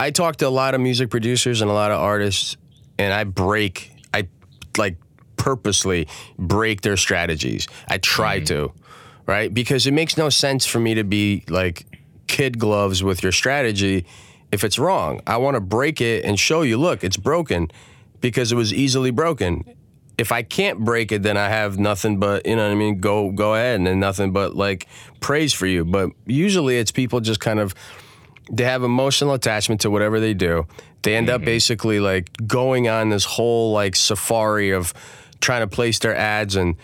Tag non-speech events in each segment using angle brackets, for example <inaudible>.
I talk to a lot of music producers and a lot of artists, and I break, I like purposely break their strategies. I try mm-hmm. to, right? Because it makes no sense for me to be like kid gloves with your strategy if it's wrong. I want to break it and show you, look, it's broken because it was easily broken. If I can't break it, then I have nothing but you know what I mean. Go go ahead and then nothing but like praise for you. But usually it's people just kind of they have emotional attachment to whatever they do. They end up mm-hmm. basically like going on this whole like safari of trying to place their ads and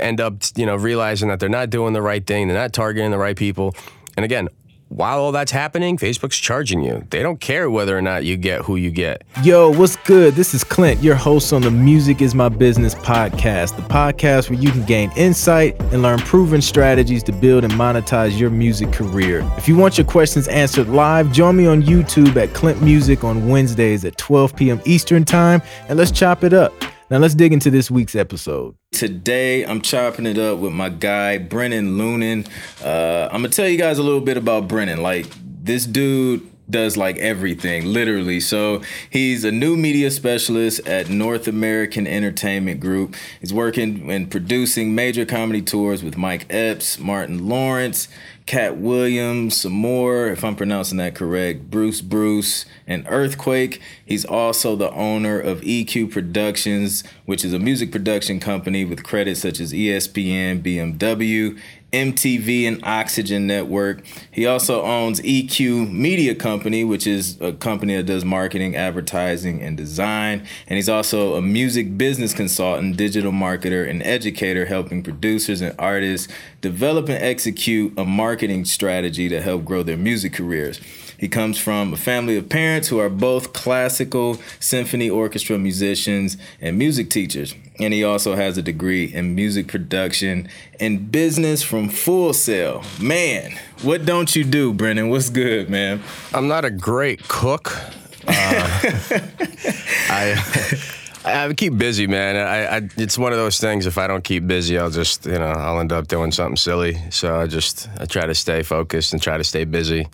end up you know realizing that they're not doing the right thing, they're not targeting the right people. And again, while all that's happening, Facebook's charging you. They don't care whether or not you get who you get. Yo, what's good? This is Clint, your host on the Music is My Business podcast, the podcast where you can gain insight and learn proven strategies to build and monetize your music career. If you want your questions answered live, join me on YouTube at Clint Music on Wednesdays at 12 p.m. Eastern Time, and let's chop it up. Now, let's dig into this week's episode. Today, I'm chopping it up with my guy, Brennan Loonan. Uh, I'm to tell you guys a little bit about Brennan. Like, this dude does like everything, literally. So he's a new media specialist at North American Entertainment Group. He's working and producing major comedy tours with Mike Epps, Martin Lawrence, Katt Williams, some more, if I'm pronouncing that correct, Bruce Bruce, and Earthquake. He's also the owner of EQ Productions, which is a music production company with credits such as ESPN, BMW, MTV, and Oxygen Network. He also owns EQ Media Company, which is a company that does marketing, advertising, and design. And he's also a music business consultant, digital marketer, and educator, helping producers and artists develop and execute a marketing strategy to help grow their music careers. He comes from a family of parents who are both classical symphony orchestra musicians and music teachers. And he also has a degree in music production and business from Full Sail. Man, what don't you do, Brennan? What's good, man? I'm not a great cook. Uh, <laughs> I I keep busy, man. I, I it's one of those things. If I don't keep busy, I'll just you know I'll end up doing something silly. So I just I try to stay focused and try to stay busy.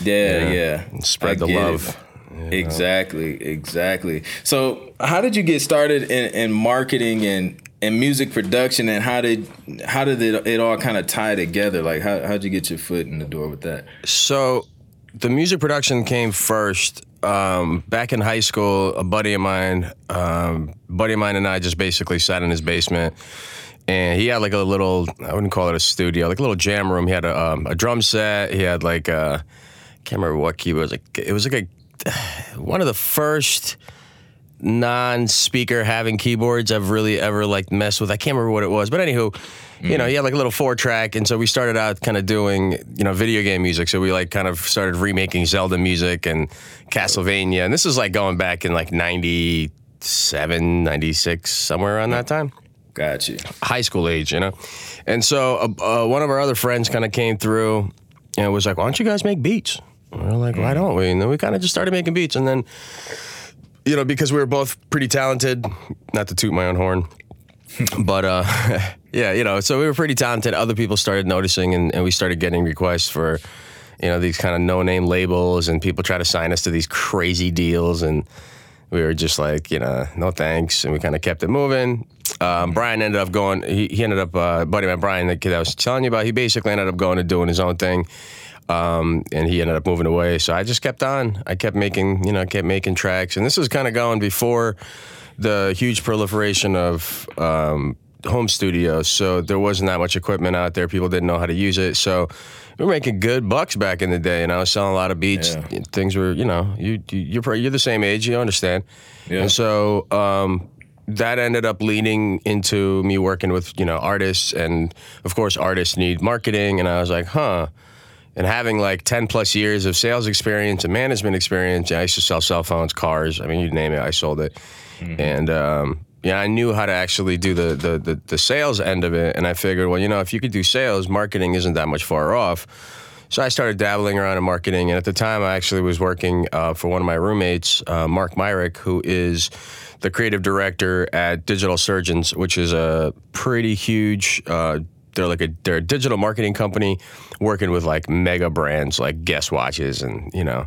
Yeah, yeah. and spread I the love. Exactly, exactly. So, how did you get started in, in marketing and, and music production, and how did how did it, it all kind of tie together? Like, how how'd you get your foot in the door with that? So the music production came first. Um, back in high school, a buddy of mine, um, buddy of mine and I just basically sat in his basement, and he had like a little, I wouldn't call it a studio, like a little jam room. He had a, um, a drum set. He had like a, I can't remember what keyboard. It was like it was like a <sighs> one of the first non-speaker having keyboards I've really ever like messed with. I can't remember what it was, but anywho, you know, he had like a little four track, and so we started out kind of doing you know video game music. So we like kind of started remaking Zelda music and Castlevania, and this is like going back in like 97, 96, somewhere around that time Got you. high school age, you know. And so uh, uh, one of our other friends kind of came through and was like, "Why don't you guys make beats?" And we're like, "Why don't we?" And then we kind of just started making beats, and then, you know, because we were both pretty talented, not to toot my own horn, <laughs> but uh, <laughs> yeah, you know, so we were pretty talented. Other people started noticing, and, and we started getting requests for, you know, these kind of no-name labels, and people try to sign us to these crazy deals, and we were just like, you know, no thanks, and we kind of kept it moving. Um, Brian ended up going. He, he ended up, uh, buddy mine, Brian, the kid I was telling you about. He basically ended up going and doing his own thing, um, and he ended up moving away. So I just kept on. I kept making, you know, kept making tracks, and this was kind of going before the huge proliferation of um, home studios. So there wasn't that much equipment out there. People didn't know how to use it. So we were making good bucks back in the day, and I was selling a lot of beats. Yeah. Things were, you know, you you- you're you're the same age, you understand. Yeah. And so um, that ended up leading into me working with you know artists, and of course artists need marketing, and I was like, huh. And having like 10 plus years of sales experience and management experience, I used to sell cell phones, cars. I mean, you name it, I sold it. And um, yeah, I knew how to actually do the, the, the, the sales end of it. And I figured, well, you know, if you could do sales, marketing isn't that much far off. So I started dabbling around in marketing. And at the time, I actually was working uh, for one of my roommates, uh, Mark Myrick, who is the creative director at Digital Surgeons, which is a pretty huge. Uh, they're like a they're a digital marketing company working with like mega brands like Guess watches and you know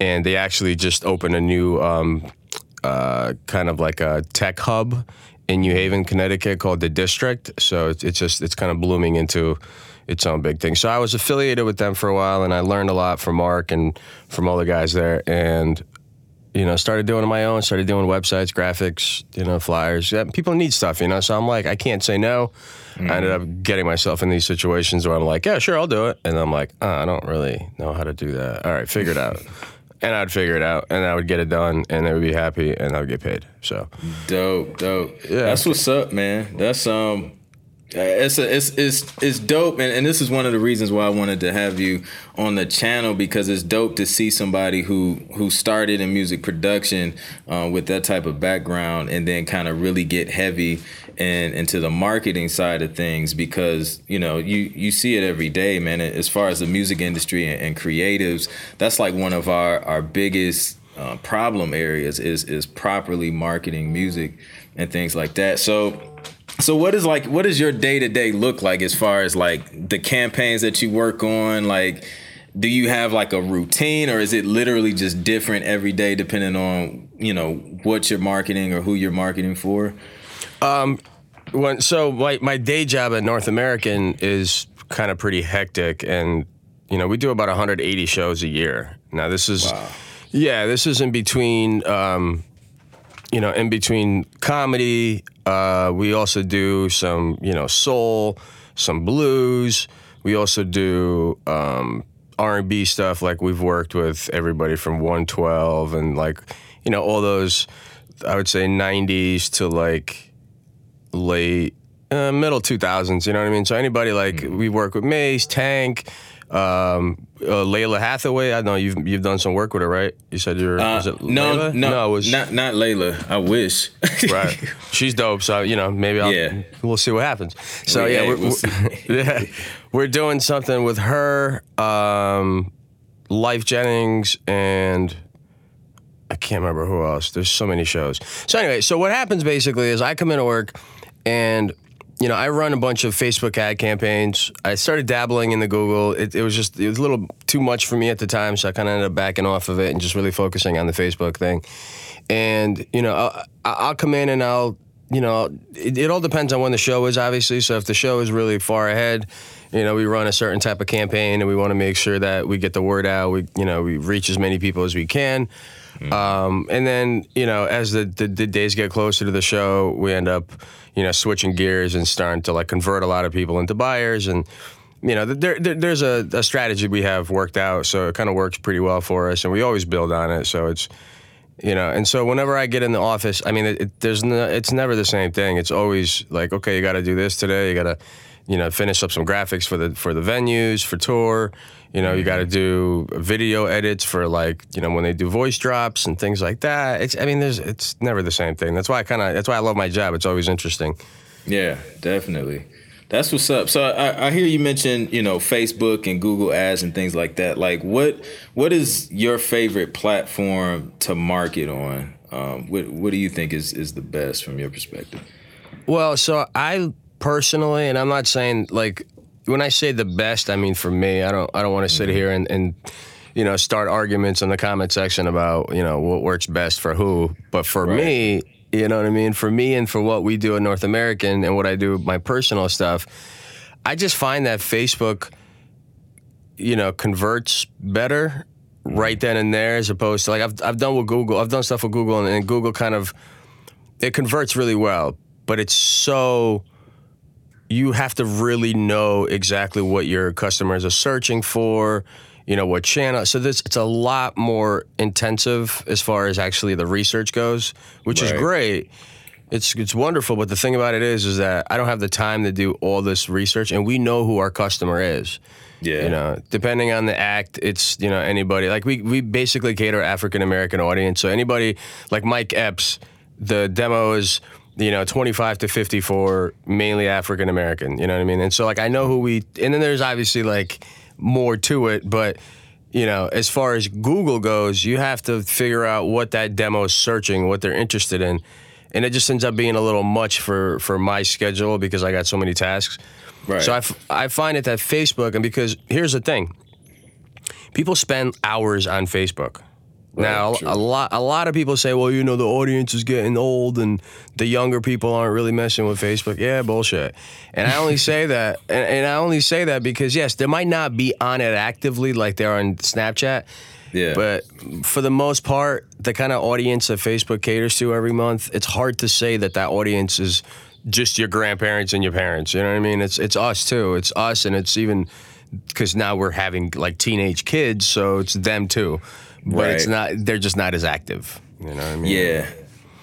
and they actually just opened a new um, uh, kind of like a tech hub in New Haven, Connecticut, called the District. So it's, it's just it's kind of blooming into its own big thing. So I was affiliated with them for a while, and I learned a lot from Mark and from all the guys there, and you know, started doing it on my own, started doing websites, graphics, you know, flyers. Yeah, people need stuff, you know, so I'm like, I can't say no. Mm-hmm. I ended up getting myself in these situations where I'm like, yeah, sure, I'll do it. And I'm like, oh, I don't really know how to do that. All right, figure it out. <laughs> and I'd figure it out and I would get it done and they would be happy and I would get paid. So dope, dope. Yeah. That's what's up, man. That's um it's a, it's it's it's dope, and, and this is one of the reasons why I wanted to have you on the channel because it's dope to see somebody who who started in music production uh, with that type of background, and then kind of really get heavy and into the marketing side of things because you know you you see it every day, man. As far as the music industry and, and creatives, that's like one of our our biggest uh, problem areas is is properly marketing music and things like that. So so what is like what does your day to day look like as far as like the campaigns that you work on? Like do you have like a routine or is it literally just different every day depending on, you know, what you're marketing or who you're marketing for? Um when so my my day job at North American is kind of pretty hectic and you know, we do about 180 shows a year. Now this is wow. yeah, this is in between um you know, in between comedy, uh, we also do some, you know, soul, some blues. We also do um, R&B stuff. Like we've worked with everybody from 112 and like, you know, all those. I would say 90s to like late uh, middle 2000s. You know what I mean? So anybody like mm-hmm. we work with Mase, Tank, um, uh, Lalah Hathaway. I know you've you've done some work with her, right? You said you're uh, no, Layla? no, no, was not not Layla. I wish. right, she's dope. So you know, maybe I'll, yeah. we'll see what happens. So yeah, yeah we're, we'll we're, <laughs> yeah, we're doing something with her, um, Lyfe Jennings, and I can't remember who else. There's so many shows. So anyway, so what happens basically is I come into work and you know, I run a bunch of Facebook ad campaigns. I started dabbling in the Google. It, it, was just it was a little too much for me at the time, so I kind of ended up backing off of it and just really focusing on the Facebook thing. And you know, I'll, I'll come in and I'll, you know, it, it all depends on when the show is, obviously. So if the show is really far ahead, you know, we run a certain type of campaign, and we want to make sure that we get the word out. We, you know, we reach as many people as we can. Mm-hmm. Um, and then, you know, as the, the, the days get closer to the show, we end up you know, switching gears and starting to like convert a lot of people into buyers. And, you know, there, there there's a, a, strategy we have worked out. So it kind of works pretty well for us. And we always build on it. So it's, you know, and so whenever I get in the office, I mean, it, it, there's no, it's never the same thing. It's always like, okay, you got to do this today. You got to, you know, finish up some graphics for the for the venues for tour. You know, you got to do video edits for like you know when they do voice drops and things like that. It's I mean, there's it's never the same thing. That's why I kind of that's why I love my job. It's always interesting. Yeah, definitely. That's what's up. So I, I, hear you mention, you know, Facebook and Google Ads and things like that. Like, what what is your favorite platform to market on? Um, what what do you think is is the best from your perspective? Well, so I personally, and I'm not saying like when I say the best, I mean for me. I don't I don't want to sit mm-hmm. here and, and you know start arguments in the comment section about you know what works best for who. But for right. me, you know what I mean. For me and for what we do at North American and what I do my personal stuff, I just find that Facebook, you know, converts better right then and there as opposed to like I've I've done with Google. I've done stuff with Google and, and Google kind of it converts really well, but it's so you have to really know exactly what your customers are searching for you know what channel. So this it's a lot more intensive as far as actually the research goes which right. is great. It's it's wonderful but the thing about it is is that I don't have the time to do all this research and we know who our customer is. Yeah. you know depending on the act it's you know anybody. Like we we basically cater African American audience. So anybody like Mike Epps the demo is you know, 25 to 54, mainly African American. You know what I mean? And so, like, I know who we, and then there's obviously like more to it, but, you know, as far as Google goes, you have to figure out what that demo is searching, what they're interested in. And it just ends up being a little much for, for my schedule because I got so many tasks. Right. So I, f- I find it that Facebook, and because here's the thing people spend hours on Facebook. Now a lot a lot of people say, well, you know, the audience is getting old and the younger people aren't really messing with Facebook. Yeah, bullshit. And I only <laughs> say that, and, and, I only say that because yes, they might not be on it actively like they're on Snapchat. Yeah. But for the most part, the kind of audience that Facebook caters to every month, it's hard to say that that audience is just your grandparents and your parents. You know what I mean? It's it's us too. It's us, and it's even because now we're having like teenage kids, so it's them too. But right. it's not. They're just not as active. You know what I mean? Yeah.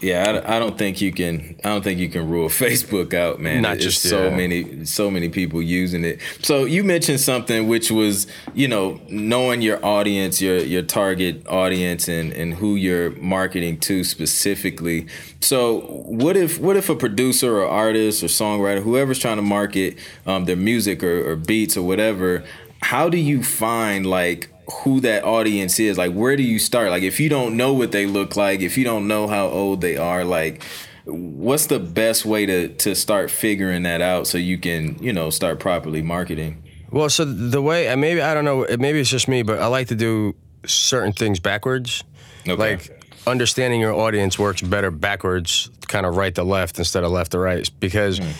Yeah, I, I, don't think you can. I don't think you can rule <laughs> Facebook out, man. Not just so yeah. many, so many people using it. So you mentioned something which was, you know, knowing your audience, your your target audience, and and who you're marketing to specifically. So what if what if a producer or artist or songwriter, whoever's trying to market um, their music or, or beats or whatever, how do you find like who that audience is like where do you start like if you don't know what they look like if you don't know how old they are like what's the best way to to start figuring that out so you can you know start properly marketing well so the way maybe i don't know maybe it's just me but i like to do certain things backwards okay. like understanding your audience works better backwards kind of right to left instead of left to right because mm.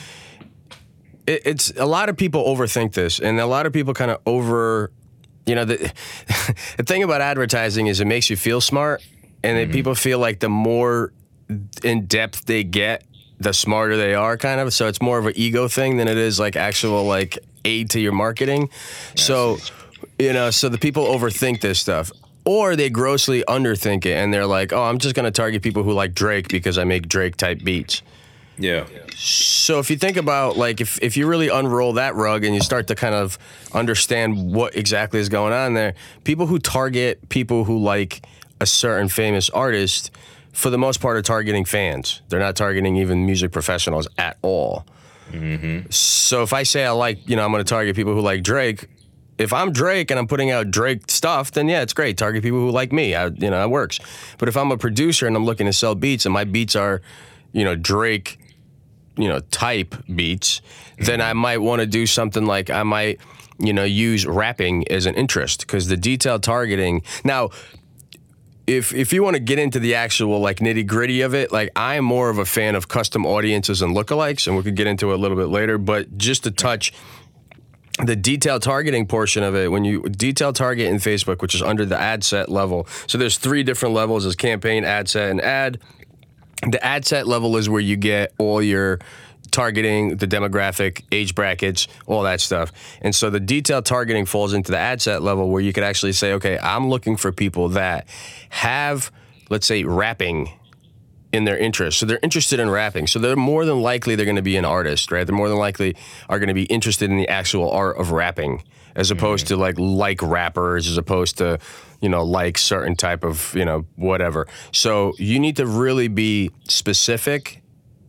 it, it's a lot of people overthink this and a lot of people kind of over you know, the, <laughs> the thing about advertising is it makes you feel smart, and mm-hmm. people feel like the more in depth they get, the smarter they are, kind of. So it's more of an ego thing than it is like actual like aid to your marketing. so, you know, so the people overthink this stuff. Or they grossly underthink it and they're like, oh, I'm just going to target people who like Drake because I make Drake type beats. Yeah. So if you think about like if, if you really unroll that rug and you start to kind of understand what exactly is going on there, people who target people who like a certain famous artist, for the most part, are targeting fans. They're not targeting even music professionals at all. Mm-hmm. So if I say I like, you know, I'm going to target people who like Drake. If I'm Drake and I'm putting out Drake stuff, then yeah, it's great. Target people who like me. I, you know, it works. But if I'm a producer and I'm looking to sell beats and my beats are, you know, Drake you know type beats, then I might want to do something like I might you know use rapping as an interest because the detailed targeting now if if you want to get into the actual like nitty gritty of it, like I'm more of a fan of custom audiences and lookalikes, and we could get into it a little bit later. But just to touch the detailed targeting portion of it, when you detail target in Facebook, which is under the ad set level, so there's three different levels: as campaign, ad set, and ad the ad set level is where you get all your targeting, the demographic, age brackets, all that stuff. And so the detailed targeting falls into the ad set level where you could actually say, okay, I'm looking for people that have, let's say, rapping in their interest. So they're interested in rapping. So they're more than likely they're going to be an artist, right? They're more than likely are going to be interested in the actual art of rapping as opposed mm-hmm. to like like rappers as opposed to you know, like certain type of, you know, whatever. So you need to really be specific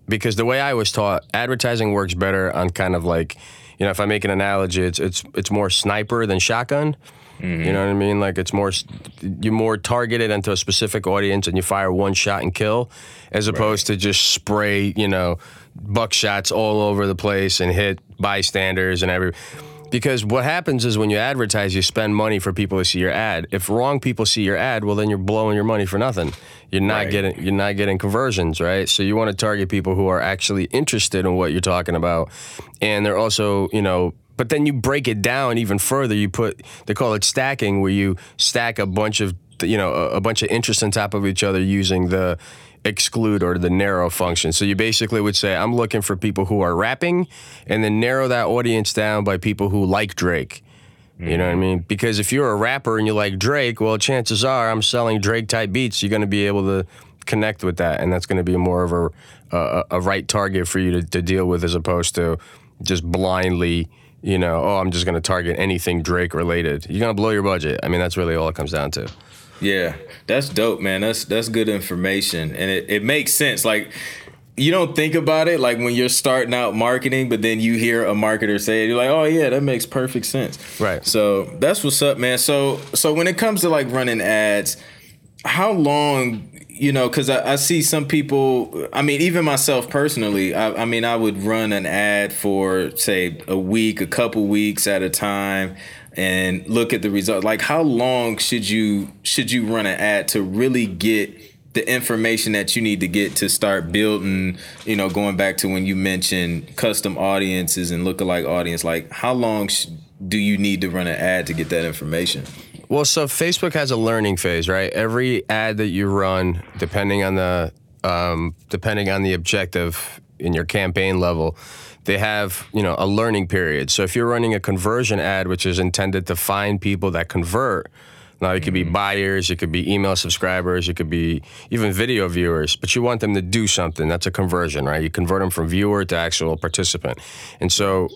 because the way I was taught, advertising works better on kind of like, you know, if I make an analogy, it's it's it's more sniper than shotgun. Mm-hmm. You know what I mean? Like it's more you're more targeted into a specific audience and you fire one shot and kill, as opposed right. to just spray, you know, buckshots all over the place and hit bystanders and every because what happens is when you advertise, you spend money for people to see your ad. If wrong people see your ad, well, then you're blowing your money for nothing. You're not right. getting you're not getting conversions, right? So you want to target people who are actually interested in what you're talking about, and they're also, you know, but then you break it down even further. You put they call it stacking, where you stack a bunch of you know a, a bunch of interests on top of each other using the exclude or the narrow function. So you basically would say, I'm looking for people who are rapping and then narrow that audience down by people who like Drake. Mm-hmm. You know what I mean? Because if you're a rapper and you like Drake, well, chances are I'm selling Drake type beats. You're going to be able to connect with that. And that's going to be more of a, a, a right target for you to, to deal with as opposed to just blindly you know, oh, I'm just going to target anything Drake related. You're going to blow your budget. I mean, that's really all it comes down to. Yeah, that's dope, man. That's that's good information, and it, it makes sense. Like you don't think about it like when you're starting out marketing, but then you hear a marketer say it, you're like, oh yeah, that makes perfect sense. Right. So that's what's up, man. So so when it comes to like running ads, how long you know because I, I, see some people i mean even myself personally I, I, mean i would run an ad for say a week a couple weeks at a time and look at the result. Like how long should you should you run an ad to really get the information that you need to get to start building, you know, going back to when you mentioned custom audiences and lookalike audience, like how long sh- do you need to run an ad to get that information? Well, so Facebook has a learning phase, right? Every ad that you run, depending on the um, depending on the objective in your campaign level, they have you know a learning period. So if you're running a conversion ad, which is intended to find people that convert, now it could be mm-hmm. buyers, it could be email subscribers, it could be even video viewers, but you want them to do something. That's a conversion, right? You convert them from viewer to actual participant, and so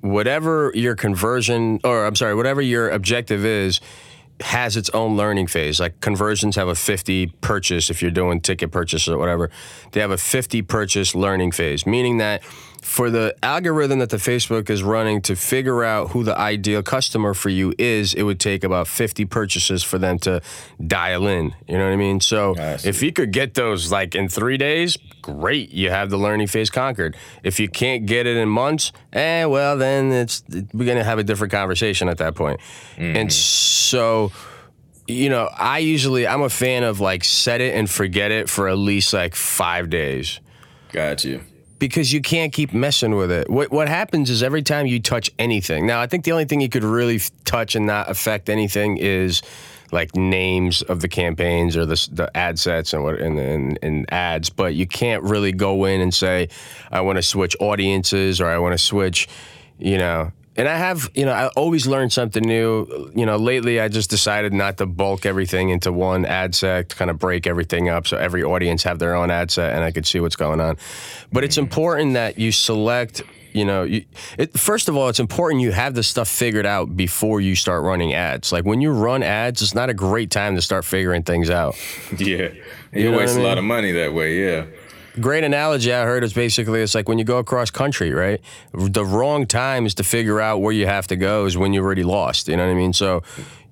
whatever your conversion or I'm sorry, whatever your objective is has its own learning phase. Like conversions have a 50 purchase if you're doing ticket purchase or whatever. They have a 50 purchase learning phase, meaning that for the algorithm that the Facebook is running to figure out who the ideal customer for you is, it would take about 50 purchases for them to dial in. You know what I mean? So I if you could get those like in three days, great. You have the learning phase conquered. If you can't get it in months, eh, well, then it's we're gonna have a different conversation at that point. And so you know, I usually I'm a fan of like set it and forget it for at least like five days Got you. Because you can't keep messing with it. What what happens is every time you touch anything. Now, I think the only thing you could really f- touch and not affect anything is like names of the campaigns or the the ad sets and what and, and, and ads. But you can't really go in and say, I want to switch audiences or I want to switch, you know. And I have, you know, I always learn something new. You know, lately I just decided not to bulk everything into one ad set, kind of break everything up so every audience have their own ad set and I could see what's going on. But it's important that you select, you know, you, it, first of all, it's important you have the stuff figured out before you start running ads. Like when you run ads, it's not a great time to start figuring things out. Yeah. You, know waste I a lot of money that way, yeah. Great analogy I heard is basically it's like when you go across country, right? The wrong times to figure out where you have to go is when you're already lost. You know what I mean? So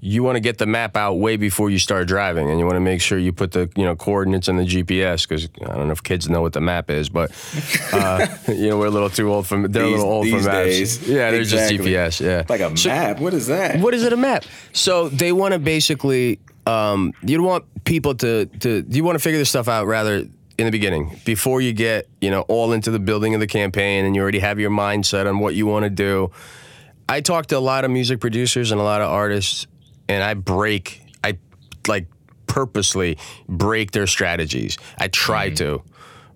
you want to get the map out way before you start driving, and you want to make sure you put the you know coordinates in the GPS because I don't know if kids know what the map is, but <laughs> uh, you know we're a little too old for they're a little old for these maps. days. Yeah, they're Exactly. just GPS. Yeah, Like a So- map. What is that? what is it a map? So they want to basically, um, you want people to to you want to figure this stuff out rather in the beginning before you get you know all into the building of the campaign and you already have your mindset on what you want to do. I talk to a lot of music producers and a lot of artists, and I break, I like purposely break their strategies. I try mm-hmm. to,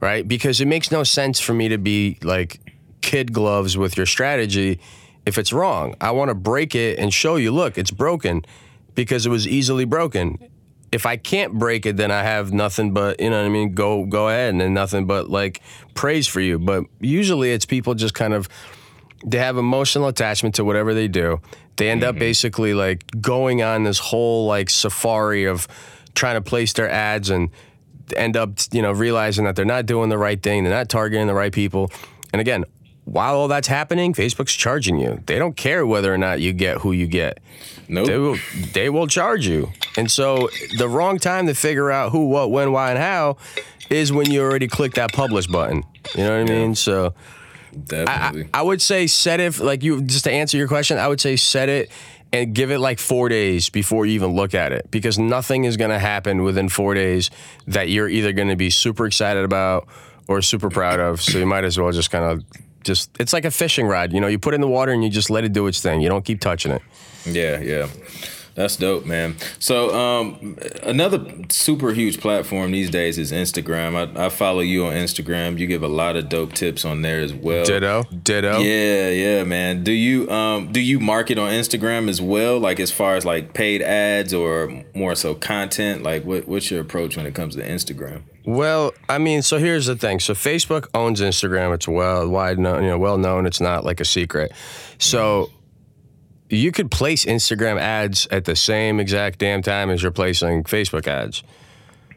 right? Because it makes no sense for me to be like kid gloves with your strategy if it's wrong. I want to break it and show you, look, it's broken because it was easily broken. If I can't break it, then I have nothing but you know what I mean. Go go ahead, and then nothing but like praise for you. But usually, it's people just kind of they have emotional attachment to whatever they do. They end up mm-hmm. basically like going on this whole like safari of trying to place their ads and end up, you know, realizing that they're not doing the right thing, they're not targeting the right people. And again, while all that's happening, Facebook's charging you. They don't care whether or not you get who you get. Nope. They will they will charge you. And so the wrong time to figure out who, what, when, why, and how is when you already click that publish button. You know what I mean? So I, Definitely. I would say set it like you just to answer your question. I would say set it and give it like four days before you even look at it because nothing is going to happen within four days that you're either going to be super excited about or super proud of. So you might as well just kind of just it's like a fishing rod. You know, you put it in the water and you just let it do its thing. You don't keep touching it. Yeah, yeah. That's dope, man. So, um, another super huge platform these days is Instagram. I, I follow you on Instagram. You give a lot of dope tips on there as well. Ditto, ditto. Yeah, yeah, man. Do you um do you market on Instagram as well? Like as far as like paid ads or more so content? Like what what's your approach when it comes to Instagram? Well, I mean, so here's the thing. So Facebook owns Instagram. It's well wide known, you know, well known. It's not like a secret. So you could place Instagram ads at the same exact damn time as you're placing Facebook ads.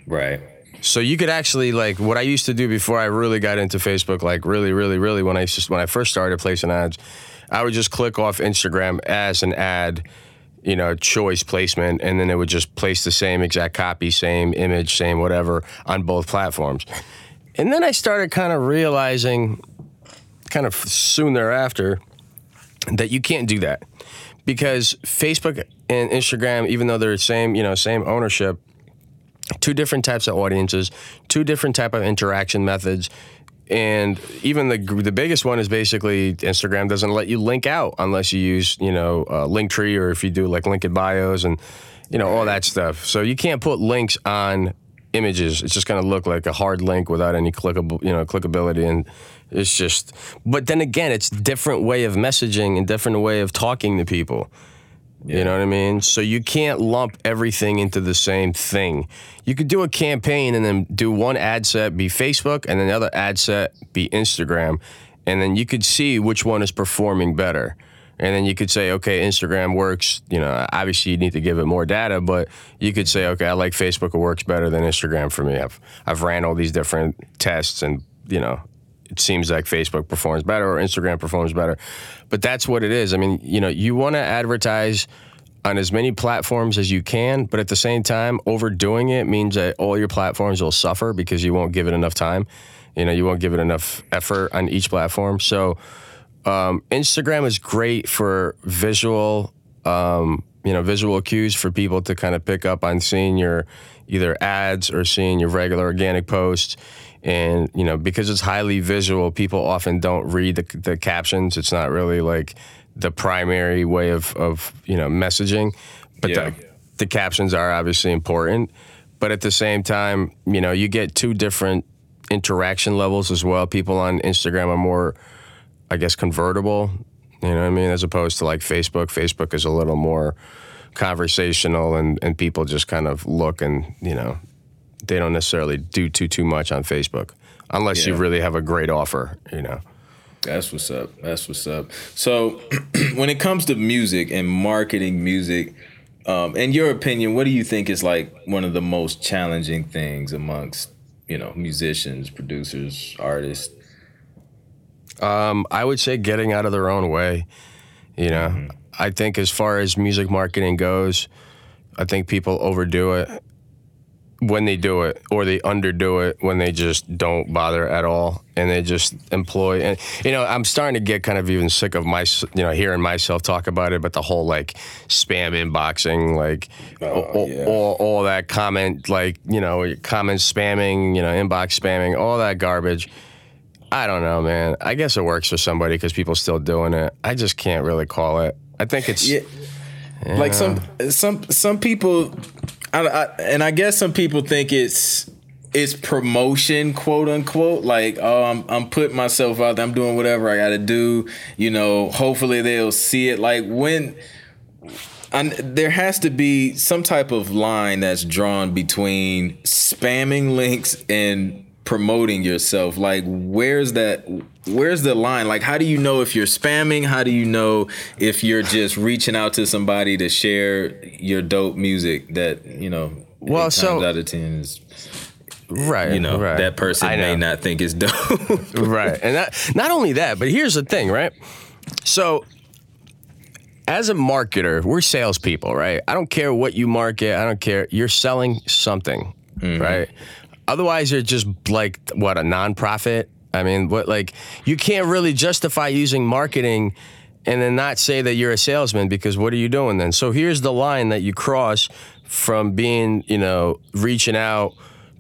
Right. So you could actually like what I used to do before I really got into Facebook, like really, really, really when I just when I first started placing ads, I would just click off Instagram as an ad, you know, choice placement, and then it would just place the same exact copy, same image, same whatever on both platforms. And then I started kind of realizing, kind of soon thereafter, that you can't do that because Facebook and Instagram, even though they're the same, you know, same ownership, two different types of audiences, two different type of interaction methods. And even the the biggest one is basically Instagram doesn't let you link out unless you use you know uh, Linktree or if you do like linked bios and you know all that stuff. So you can't put links on images. It's just going to look like a hard link without any clickable you know clickability and it's just. But then again, it's different way of messaging and different way of talking to people. You know what I mean? So you can't lump everything into the same thing. You could do a campaign and then do one ad set be Facebook and then the other ad set be Instagram. And then you could see which one is performing better. And then you could say, okay, Instagram works. You know, obviously you need to give it more data, but you could say, okay, I like Facebook. It works better than Instagram for me. I've I've ran all these different tests, and you know, it seems like Facebook performs better or Instagram performs better. But that's what it is. I mean, you know, you want to advertise on as many platforms as you can, but at the same time, overdoing it means that all your platforms will suffer because you won't give it enough time. You know, you won't give it enough effort on each platform. So, um, Instagram is great for visual, um, you know, visual cues for people to kind of pick up on seeing your either ads or seeing your regular organic posts and you know because it's highly visual people often don't read the, the captions. It's not really like the primary way of, of you know messaging. But yeah. the, the captions are obviously important. But at the same time you know you get two different interaction levels as well. People on instagram are more i guess convertible you know what i mean as opposed to like facebook. Facebook is a little more conversational and, and people just kind of look and you know they don't necessarily do too too much on Facebook unless yeah. you really have a great offer, you know. That's what's up. That's what's up. So, <clears throat> when it comes to music and marketing music, um, in your opinion, what do you think is like one of the most challenging things amongst you know musicians, producers, artists? Um, I would say getting out of their own way. You know, mm-hmm. I think as far as music marketing goes, I think people overdo it when they do it or they underdo it when they just don't bother at all and they just employ and you know i'm starting to get kind of even sick of my you know hearing myself talk about it but the whole like spam inboxing like oh, all, yeah. all, all, that comment like you know comment spamming you know inbox spamming all that garbage i don't know man i guess it works for somebody because people still doing it i just can't really call it i think it's yeah. Yeah. like some some some people I, I, and I guess some people think it's it's promotion, quote unquote. Like, oh, I'm I'm putting myself out there. I'm doing whatever I got to do. You know, hopefully they'll see it. Like when. And there has to be some type of line that's drawn between spamming links and promoting yourself. Like, where's that? Where's the line? Like, how do you know if you're spamming? How do you know if you're just reaching out to somebody to share your dope music that you know? Well, so out of ten is right you know right. that person may not think it's dope <laughs> right and that, not only that but here's the thing right so as a marketer we're salespeople right i don't care what you market i don't care you're selling something mm-hmm. right otherwise you're just like what a nonprofit I mean, what like you can't really justify using marketing and then not say that you're a salesman because what are you doing then? So here's the line that you cross from being, you know, reaching out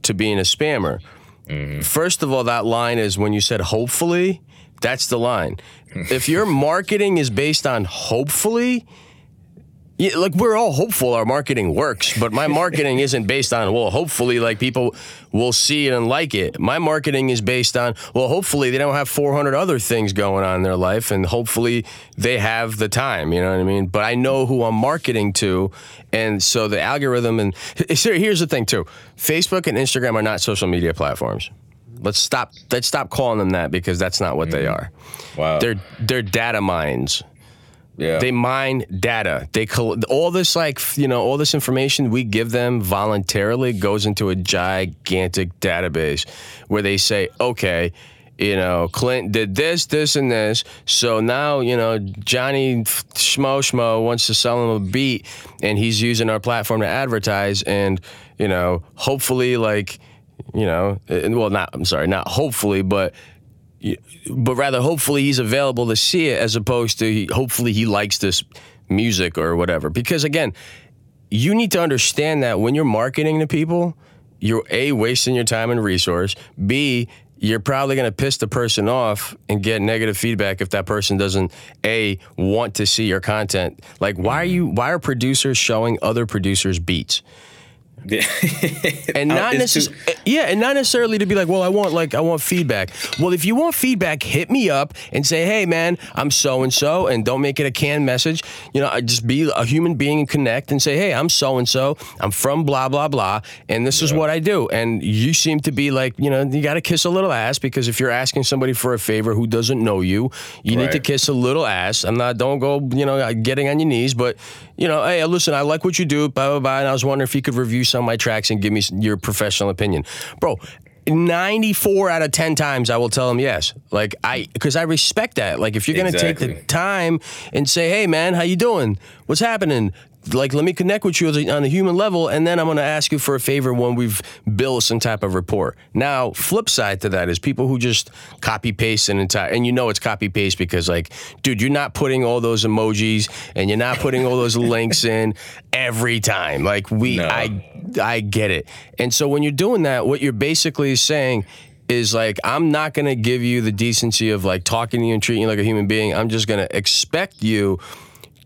to being a spammer. Mm-hmm. First of all, that line is when you said hopefully, that's the line. <laughs> if your marketing is based on hopefully, yeah, like we're all hopeful our marketing works, but my marketing isn't based on well, hopefully like people will see it and like it. My marketing is based on well, hopefully they don't have 400 other things going on in their life, and hopefully they have the time. You know what I mean? But I know who I'm marketing to, and so the algorithm and <laughs> here's the thing too: Facebook and Instagram are not social media platforms. Let's stop. Let's stop calling them that because that's not what mm. they are. Wow. They're they're data mines. Yeah. They mine data. They col- all this like you know all this information we give them voluntarily goes into a gigantic database where they say, okay, you know, Clint did this, this, and this. So now, you know, Johnny Schmo Schmo wants to sell him a beat and he's using our platform to advertise. And, you know, hopefully, like, you know, well, not, I'm sorry, not hopefully, but but rather hopefully he's available to see it as opposed to hopefully he likes this music or whatever. Because again, you need to understand that when you're marketing to people, you're a wasting your time and resource. B you're probably going to piss the person off and get negative feedback if that person doesn't a want to see your content. Like why are you why are producers showing other producers beats? <laughs> and not necessarily eh, yeah, and not necessarily to be like, well, I want like I want feedback. Well, if you want feedback, hit me up and say, hey man, I'm so and so, and don't make it a canned message. You know, I just be a human being and connect and say, hey, I'm so and so, I'm from blah blah blah, and this yeah. is what I do. And you seem to be like, you know, you got to kiss a little ass because if you're asking somebody for a favor who doesn't know you, you right. need to kiss a little ass. I'm not, don't go, you know, uh, getting on your knees, but you know, hey, listen, I like what you do, blah blah blah, and I was wondering if you could review some of my tracks and give me your professional opinion. Bro, 94 out of 10 times I will tell them yes. Like I cuz I respect that. Like if you're going to exactly. take the time and say, "Hey man, how you doing? What's happening?" Like let me connect with you on a human level and then i'm going to ask you for a favor when we've built some type of rapport now flip side to that is people who just copy paste an entire and you know it's copy paste because like dude you're not putting all those emojis and you're not putting all those links <laughs> in every time like we no. i i get it and so when you're doing that what you're basically saying is like I'm not gonna give you the decency of like talking to you and treating you like a human being. I'm just gonna expect you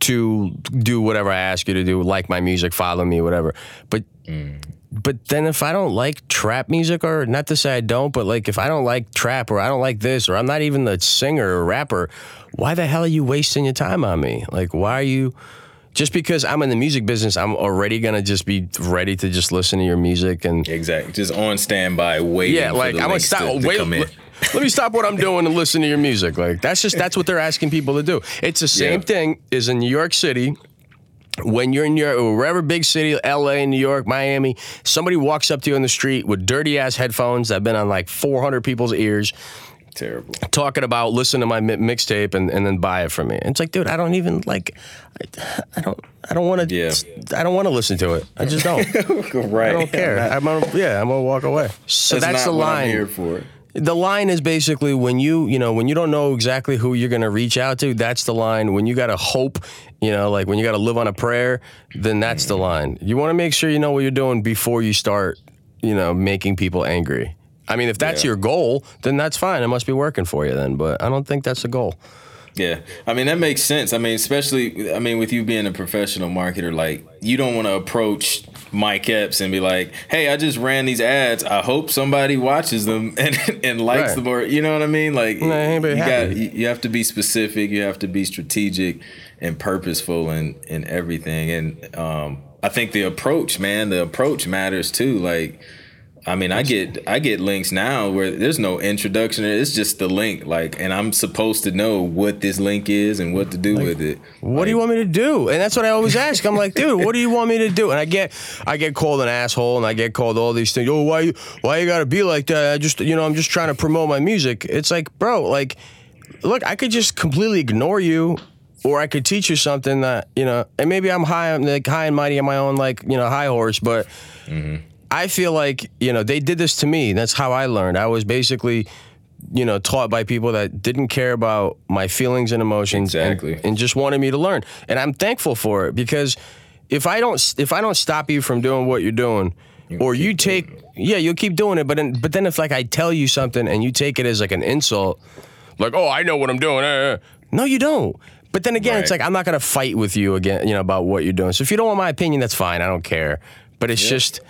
to do whatever I ask you to do, like my music, follow me, whatever. But mm. but then if I don't like trap music, or not to say I don't, but like if I don't like trap, or I don't like this, or I'm not even the singer or rapper, why the hell are you wasting your time on me? Like, why are you? Just because I'm in the music business, I'm already gonna just be ready to just listen to your music and exactly just on standby waiting. Yeah, like I'm gonna stop. To, to wait, let me stop what I'm doing and listen to your music. Like that's just that's what they're asking people to do. It's the same yeah. thing as in New York City. When you're in New York, or wherever big city, LA, New York, Miami, somebody walks up to you in the street with dirty ass headphones that have been on like 400 people's ears. Terrible. Talking about listen to my mixtape and, and then buy it from me. And it's like, dude, I don't even like. I, I don't. I don't want to. Yeah. I don't want to listen to it. I just don't. <laughs> right. I don't care. <laughs> I'm gonna. Yeah. I'm gonna walk away. So that's, that's the line. here for the line is basically when you you know when you don't know exactly who you're going to reach out to that's the line when you got to hope you know like when you got to live on a prayer then that's the line you want to make sure you know what you're doing before you start you know making people angry i mean if that's yeah. your goal then that's fine it must be working for you then but i don't think that's the goal yeah. I mean, that makes sense. I mean, especially, I mean, with you being a professional marketer, like, you don't want to approach Mike Epps and be like, "Hey, I just ran these ads. I hope somebody watches them <laughs> and and likes right. them." Or you know what I mean? Like you got you have to be specific. You have to be strategic and purposeful and and everything. And um, I think the approach, man, the approach matters too. Like I mean, I get I get links now where there's no introduction. It's just the link, like, and I'm supposed to know what this link is and what to do like, with it. What like, do you want me to do? And that's what I always ask. I'm like, dude, what do you want me to do? And I get I get called an asshole, and I get called all these things. Oh, why you why you got to be like that? I just you know I'm just trying to promote my music. It's like, bro, like, look, I could just completely ignore you or I could teach you something that you know, and maybe I'm high, like high and mighty on my own, like you know, high horse, but mm-hmm. I feel like, you know, they did this to me. That's how I learned. I was basically, you know, taught by people that didn't care about my feelings and emotions exactly. and, and just wanted me to learn. And I'm thankful for it because if I don't if I don't stop you from doing what you're doing, you or you take yeah, you'll keep doing it, but then, but then if like I tell you something and you take it as like an insult, like, "Oh, I know what I'm doing." Uh, no, you don't. But then again, right. it's like I'm not gonna fight with you again, you know, about what you're doing. So if you don't want my opinion, that's fine. I don't care. But it's just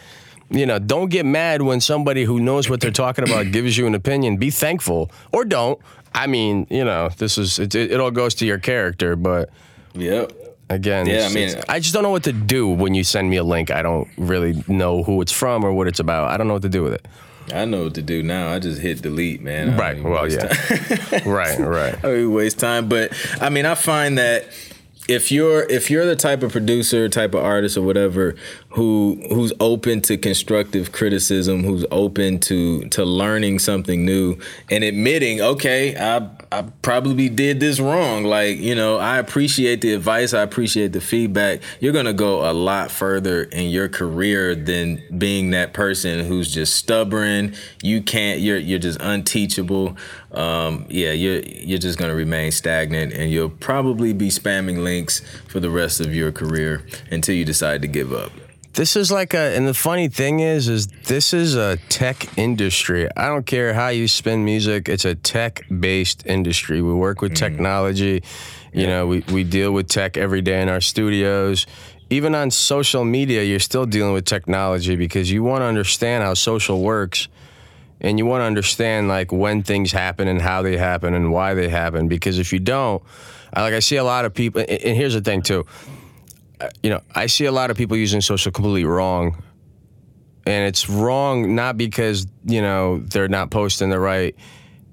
you know, don't get mad when somebody who knows what they're talking about <clears throat> gives you an opinion. Be thankful or don't. I mean, you know, this is it, it all goes to your character, but yep. Again, yeah, I mean, I just don't know what to do when you send me a link. I don't really know who it's from or what it's about. I don't know what to do with it. I know what to do now. I just hit delete, man. Right. Well, yeah. <laughs> right. Right. I waste time, but I mean, I find that if you're if you're the type of producer, type of artist, or whatever who who's open to constructive criticism, who's open to to learning something new and admitting, okay, I I probably did this wrong. Like you know, I appreciate the advice, I appreciate the feedback. You're gonna go a lot further in your career than being that person who's just stubborn. You can't. You're you're just unteachable. Um, yeah, you're you're just gonna remain stagnant, and you'll probably be spamming links for the rest of your career until you decide to give up. This is like a, and the funny thing is, is this is a tech industry. I don't care how you spin music; it's a tech-based industry. We work with mm. technology. You yeah. know, we we deal with tech every day in our studios. Even on social media, you're still dealing with technology because you want to understand how social works and you want to understand like when things happen and how they happen and why they happen because if you don't like i see a lot of people and here's the thing too. Uh, you know i see a lot of people using social completely wrong. And it's wrong not because you know they're not posting the right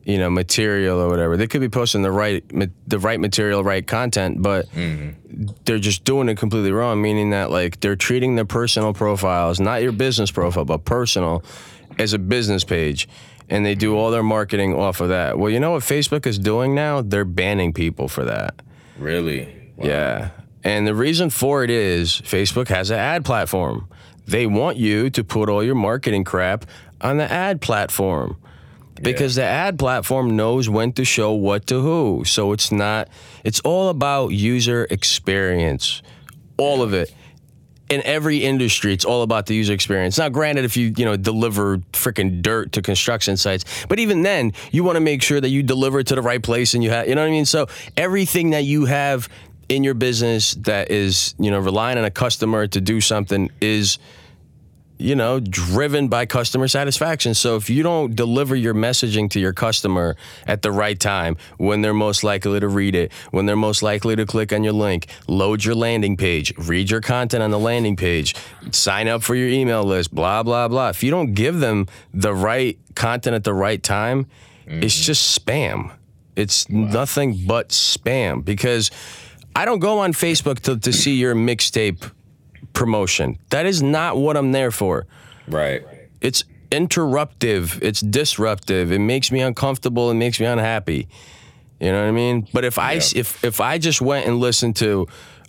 you know material or whatever. They could be posting the right the right material right content but mm-hmm. they're just doing it completely wrong meaning that like they're treating their personal profiles not your business profile but personal as a business page and they do all their marketing off of that. Well, you know what Facebook is doing now? They're banning people for that. Really? Wow. Yeah. And the reason for it is Facebook has an ad platform. They want you to put all your marketing crap on the ad platform because yeah. the ad platform knows when to show what to who. So it's not, it's all about user experience, all of it in every industry, it's all about the user experience. Now, granted, if you you know deliver freaking dirt to construction sites, but even then, you want to make sure that you deliver it to the right place and you have, you know what I mean. So everything that you have in your business that is you know relying on a customer to do something is you know, driven by customer satisfaction. So if you don't deliver your messaging to your customer at the right time, when they're most likely to read it, when they're most likely to click on your link, load your landing page, read your content on the landing page, sign up for your email list, blah, blah, blah. If you don't give them the right content at the right time, mm-hmm. it's just spam. It's wow. nothing but spam because I don't go on Facebook to, to see your mixtape promotion. That is not what I'm there for. Right. It's interruptive. It's disruptive. It makes me uncomfortable. It makes me unhappy. You know what I mean? But if I if if I just went and listened to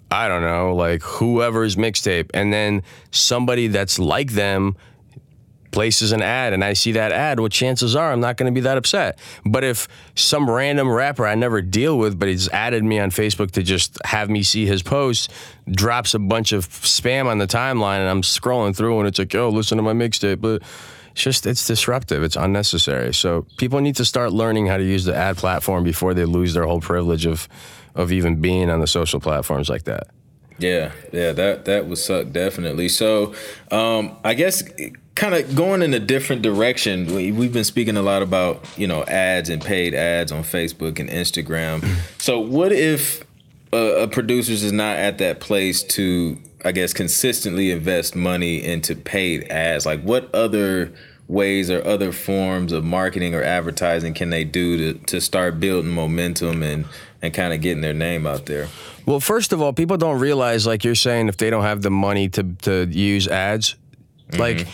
I don't know, like whoever's mixtape and then somebody that's like them places an ad and I see that ad, well, chances are I'm not going to be that upset. But if some random rapper I never deal with, but he's added me on Facebook to just have me see his post, drops a bunch of spam on the timeline and I'm scrolling through and it's like, oh, listen to my mixtape. But it's just, it's disruptive. It's unnecessary. So people need to start learning how to use the ad platform before they lose their whole privilege of, of even being on the social platforms like that. Yeah, yeah, that that would suck definitely. So, um, I guess kind of going in a different direction. We've been speaking a lot about you know ads and paid ads on Facebook and Instagram. so what if a, a producer's is not at that place to I guess consistently invest money into paid ads? Like what other ways or other forms of marketing or advertising can they do to, to start building momentum and and kind of getting their name out there? Well, first of all, people don't realize, like you're saying, if they don't have the money to to use ads, mm-hmm. like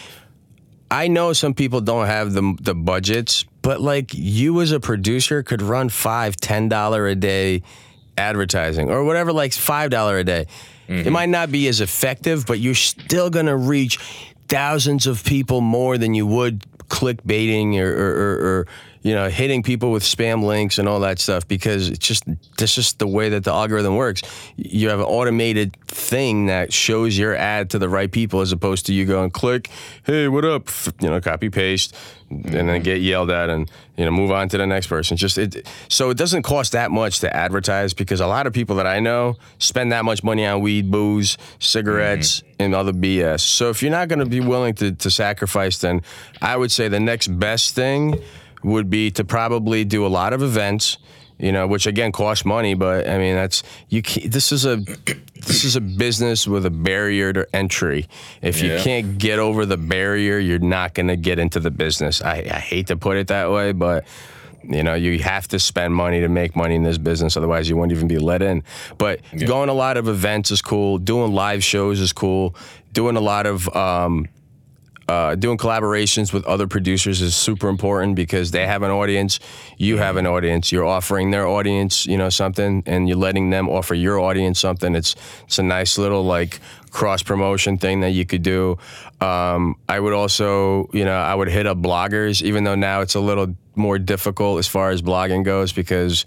I know some people don't have the the budgets, but like you as a producer could run five, ten dollar a day advertising or whatever, like five dollar a day. Mm-hmm. It might not be as effective, but you're still gonna reach thousands of people more than you would clickbaiting or, or, or, or you know, hitting people with spam links and all that stuff because it's just that's just the way that the algorithm works. You have an automated thing that shows your ad to the right people as opposed to you going click, hey, what up? You know, copy paste, and then get yelled at and you know move on to the next person. Just it, so it doesn't cost that much to advertise because a lot of people that I know spend that much money on weed, booze, cigarettes, mm-hmm. and other BS. So if you're not going to be willing to to sacrifice, then I would say the next best thing would be to probably do a lot of events you know, which again costs money. But I mean, that's you. This is a this is a business with a barrier to entry. If you yeah. can't get over the barrier, you're not going to get into the business. I, I hate to put it that way, but you know, you have to spend money to make money in this business. Otherwise, you won't even be let in. But yeah. going a lot of events is cool. Doing live shows is cool. Doing a lot of um, uh, doing collaborations with other producers is super important because they have an audience, you have an audience. You're offering their audience, you know, something, and you're letting them offer your audience something. It's it's a nice little like cross promotion thing that you could do. Um, I would also, you know, I would hit up bloggers, even though now it's a little more difficult as far as blogging goes because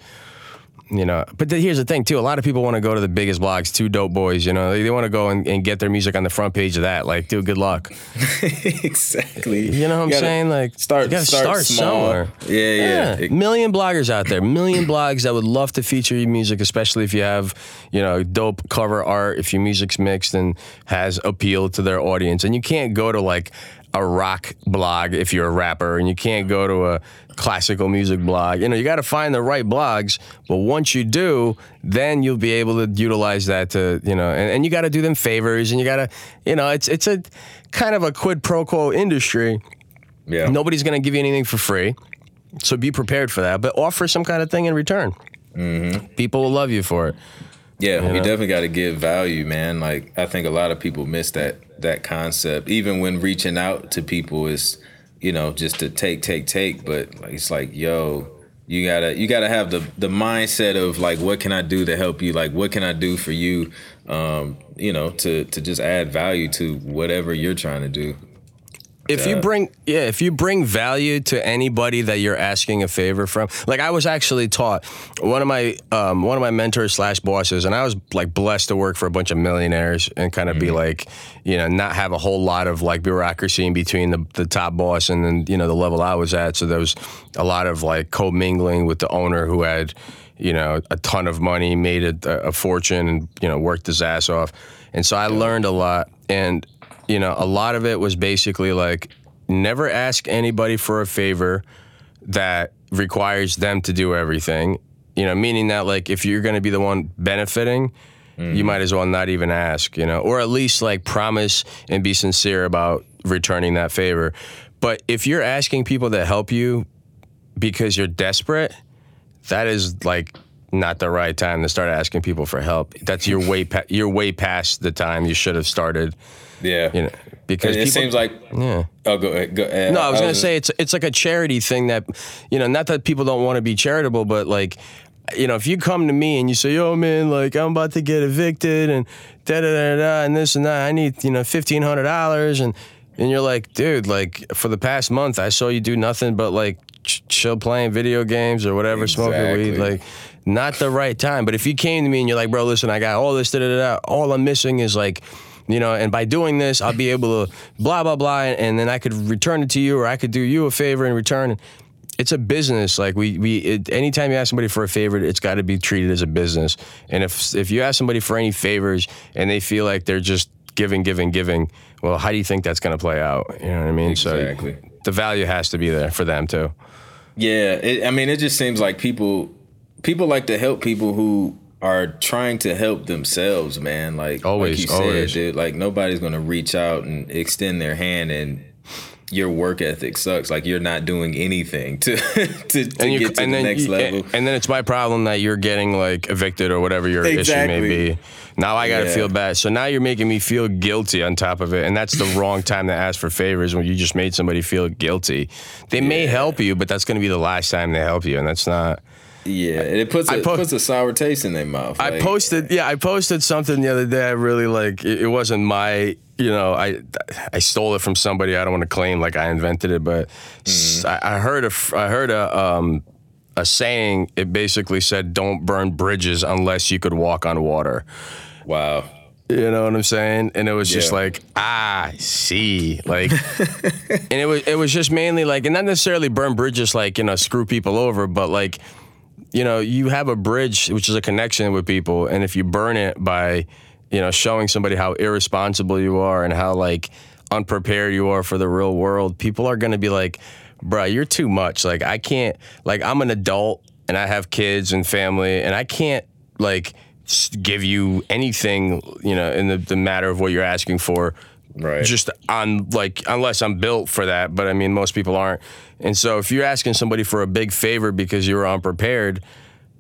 you know but th- here's the thing too. A lot of people want to go to the biggest blogs 2DopeBoyz you know? They, they want to go and, and get their music on the front page of that like dude good luck. <laughs> Exactly. you know what i'm saying? Like start you start, start, somewhere. Yeah, yeah. It- million bloggers out there million blogs that would love to feature your music especially if you have you know dope cover art if your music's mixed and has appeal to their audience. And you can't go to like a rock blog if you're a rapper and you can't go to a classical music blog you know you got to find the right blogs but once you do then you'll be able to utilize that to you know and, and you got to do them favors and you got to you know it's it's a kind of a quid pro quo industry yeah. Nobody's going to give you anything for free. So be prepared for that, but offer some kind of thing in return. Mm-hmm. People will love you for it. Yeah, know? you definitely got to give value, man. Like I think a lot of people miss that that concept. Even when reaching out to people is, you know, just to take, take, take. But it's like, yo, you gotta you gotta have the the mindset of like, what can I do to help you? Like, what can I do for you? Um, you know, to to just add value to whatever you're trying to do. If you bring yeah, if you bring value to anybody that you're asking a favor from, like I was actually taught one of my um, one of my mentors slash bosses, and I was like blessed to work for a bunch of millionaires and kind of be like, you know, not have a whole lot of like bureaucracy in between the, the top boss and then you know the level I was at. So there was a lot of like commingling with the owner who had you know a ton of money, made a, a fortune, and you know worked his ass off. And so I learned a lot and you know, a lot of it was basically like never ask anybody for a favor that requires them to do everything. You know, meaning that like if you're going to be the one benefiting, you mm-hmm. might as well not even ask, you know, or at least like promise and be sincere about returning that favor. But if you're asking people to help you because you're desperate, that is like not the right time to start asking people for help. That's you're way pa- you're way past the time you should have started. Yeah, You know, because it people, seems like. yeah. Oh, go ahead. Go ahead. No, I was gonna say it's it's like a charity thing that, you know, not that people don't want to be charitable, but like, you know, if you come to me and you say, "Yo, man, like I'm about to get evicted and da da da da and this and that, I need you know fifteen hundred dollars," and and you're like, "Dude, like for the past month, I saw you do nothing but like ch- chill playing video games or whatever, smoking weed, like." Not the right time. But if you came to me and you're like, bro, listen, I got all this, da da, da. all I'm missing is like, you know, and by doing this, I'll be able to blah blah blah, and then I could return it to you, or I could do you a favor in return. It's a business. Like we we it, anytime you ask somebody for a favor, it's got to be treated as a business. And if if you ask somebody for any favors and they feel like they're just giving, giving, giving, well, how do you think that's going to play out? You know what I mean? Exactly. So the value has to be there for them too. Yeah, it, I mean, it just seems like people people like to help people who are trying to help themselves, man. Like Always, like you said, always. dude. Like nobody's gonna reach out and extend their hand, and your work ethic sucks. Like you're not doing anything to <laughs> to, to you- get to the next you- level. And then it's my problem that you're getting like evicted or whatever your issue Exactly. may be. Now I gotta Yeah. feel bad. So now you're making me feel guilty on top of it, and that's the wrong <laughs> time to ask for favors when you just made somebody feel guilty. They may help you, but that's gonna be the last time they help you, and that's not. Yeah, and it puts I a, po- puts a sour taste in their mouth. I posted, yeah, I posted something the other day. I really like. It, it wasn't my, you know, I I stole it from somebody. I don't want to claim like I invented it, but I heard a I heard a um a saying. It basically said, "Don't burn bridges unless you could walk on water." Wow. You know what I'm saying? And it was just like, ah, I see, like, <laughs> and it was it was just mainly like, and not necessarily burn bridges like you know screw people over, but like, you know, you have a bridge which is a connection with people, and if you burn it by, you know, showing somebody how irresponsible you are and how like unprepared you are for the real world, people are gonna be like, bruh, you're too much. Like I can't, like I'm an adult and I have kids and family, and I can't like give you anything, you know, in the, the matter of what you're asking for. Right. Just on like, unless I'm built for that, but I mean, most people aren't. And so if you're asking somebody for a big favor because you were unprepared,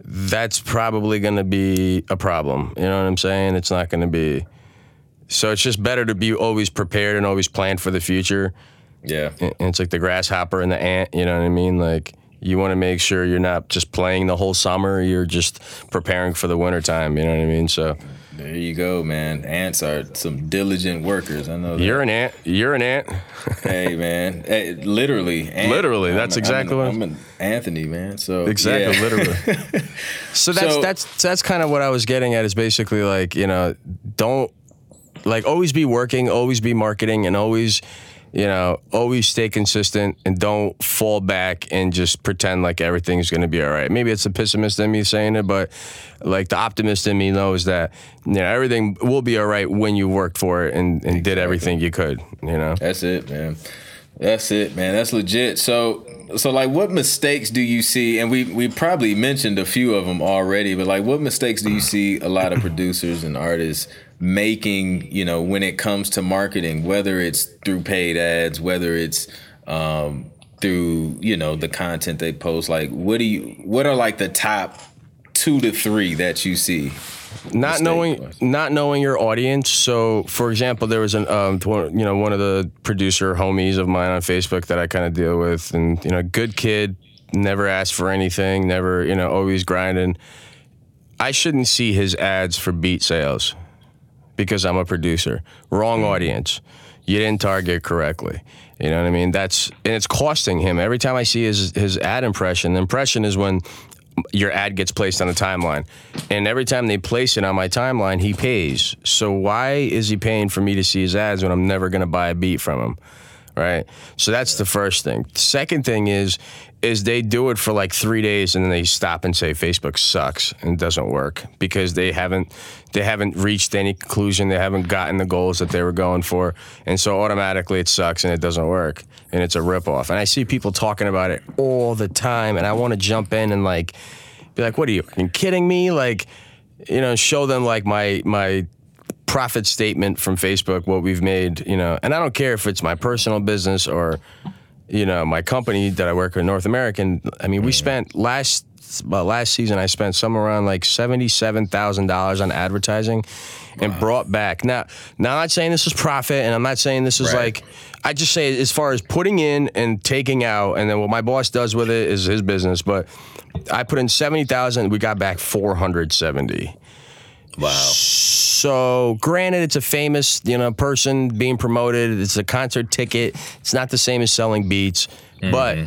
that's probably going to be a problem. You know what I'm saying? It's not going to be. So it's just better to be always prepared and always plan for the future. Yeah. And it's like the grasshopper and the ant. You know what I mean? Like you want to make sure you're not just playing the whole summer. You're just preparing for the wintertime. You know what I mean? So There you go, man. Ants are some diligent workers. I know. That. You're an ant. You're an ant. hey, <laughs> man. Hey, literally. Ant. Literally, that's I'm, exactly I'm what I'm an Anthony, man. So exactly, yeah. literally. <laughs> so that's So- that's that's kind of what I was getting at. Is basically like you know, don't like always be working, always be marketing, and always you know, always stay consistent and don't fall back and just pretend like everything's going to be all right. Maybe it's the pessimist in me saying it, but like the optimist in me knows that you know everything will be all right when you worked for it and, and did everything you could. You know. That's it, man. That's it, man. That's legit. So, so like, what mistakes do you see? And we we probably mentioned a few of them already, but like, what mistakes do you see a lot of producers and artists making? You know, when it comes to marketing, whether it's through paid ads, whether it's um, through you know the content they post. Like, what do you? What are like the top two to three that you see? not knowing was. not knowing your audience. So, for example, there was an um, you know one of the producer homies of mine on Facebook that I kind of deal with, and you know, good kid, never asked for anything, never you know, always grinding. I shouldn't see his ads for beat sales because I'm a producer. Wrong mm. audience. You didn't target correctly. You know what I mean? That's and it's costing him. Every time I see his his ad impression, the impression is when your ad gets placed on the timeline. And every time they place it on my timeline, he pays. So why is he paying for me to see his ads when I'm never going to buy a beat from him? Right? So that's the first thing. Second thing is is they do it for like 3 days and then they stop and say Facebook sucks and doesn't work because they haven't they haven't reached any conclusion, they haven't gotten the goals that they were going for. And so automatically it sucks and it doesn't work and it's a ripoff. And I see people talking about it all the time and I want to jump in and like be like, "What are you kidding me?" Like, you know, show them like my my profit statement from Facebook, what we've made, you know. And I don't care if it's my personal business or, you know, my company that I work in, North American. I mean, we mm-hmm. spent last well, last season I spent somewhere around like seventy-seven thousand dollars on advertising, and brought back. Now, now I'm not saying this is profit, and I'm not saying this is Right. like. I just say as far as putting in and taking out, and then what my boss does with it is his business. But I put in seventy thousand, we got back four hundred seventy. Wow. So, granted, it's a famous, you know, person being promoted. It's a concert ticket. It's not the same as selling beats, mm-hmm. but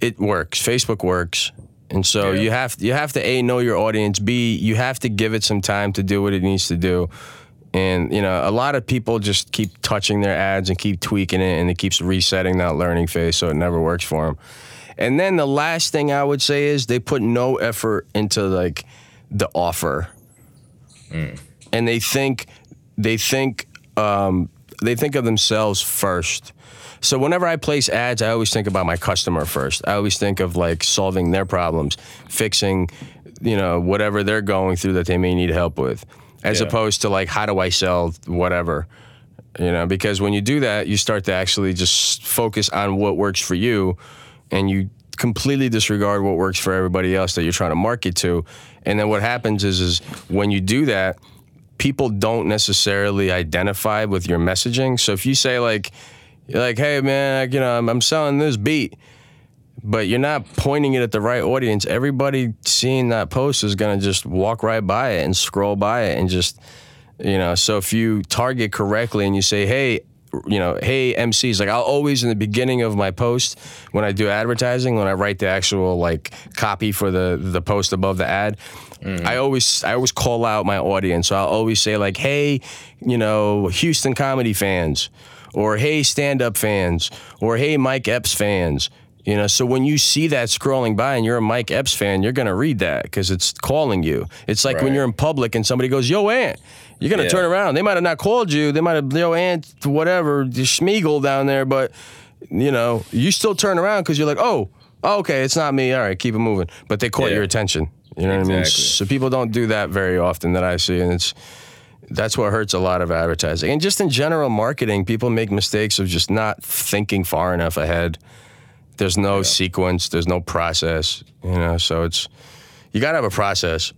it works. Facebook works, and so Yeah. you have you have to a know your audience. B you have to give it some time to do what it needs to do. And you know, a lot of people just keep touching their ads and keep tweaking it, and it keeps resetting that learning phase, so it never works for them. And then the last thing I would say is they put no effort into like the offer and they think they think um, they think of themselves first. So whenever I place ads, I always think about my customer first. I always think of like solving their problems, fixing, you know, whatever they're going through that they may need help with, as Yeah. opposed to like how do I sell whatever. You know, because when you do that, you start to actually just focus on what works for you, and you completely disregard what works for everybody else that you're trying to market to. And then what happens is, is when you do that, people don't necessarily identify with your messaging. So if you say like, you're like, hey man, like, you know, I'm, I'm selling this beat, but you're not pointing it at the right audience, everybody seeing that post is gonna just walk right by it and scroll by it and just, you know. So if you target correctly and you say, hey. You know, hey MCs, like I'll always in the beginning of my post when I do advertising, when I write the actual like copy for the the post above the ad, mm. I always I always call out my audience. So I'll always say like, "Hey, you know, Houston comedy fans," or "Hey, stand-up fans," or "Hey, Mike Epps fans." You know, so when you see that scrolling by and you're a Mike Epps fan, you're gonna read that because it's calling you. It's like when you're in public and somebody goes, "Yo, Ant, you're gonna Yeah. turn around. They might have not called you. They might have, "Yo, Ant, whatever, Schmiegel down there," but you know, you still turn around because you're like, oh, "Oh, okay, it's not me. All right, keep it moving." But they caught Yeah. your attention. You know what I mean? So people don't do that very often that I see, and it's that's what hurts a lot of advertising. And just in general marketing, people make mistakes of just not thinking far enough ahead. There's no sequence, there's no process, you know, so it's you got to have a process.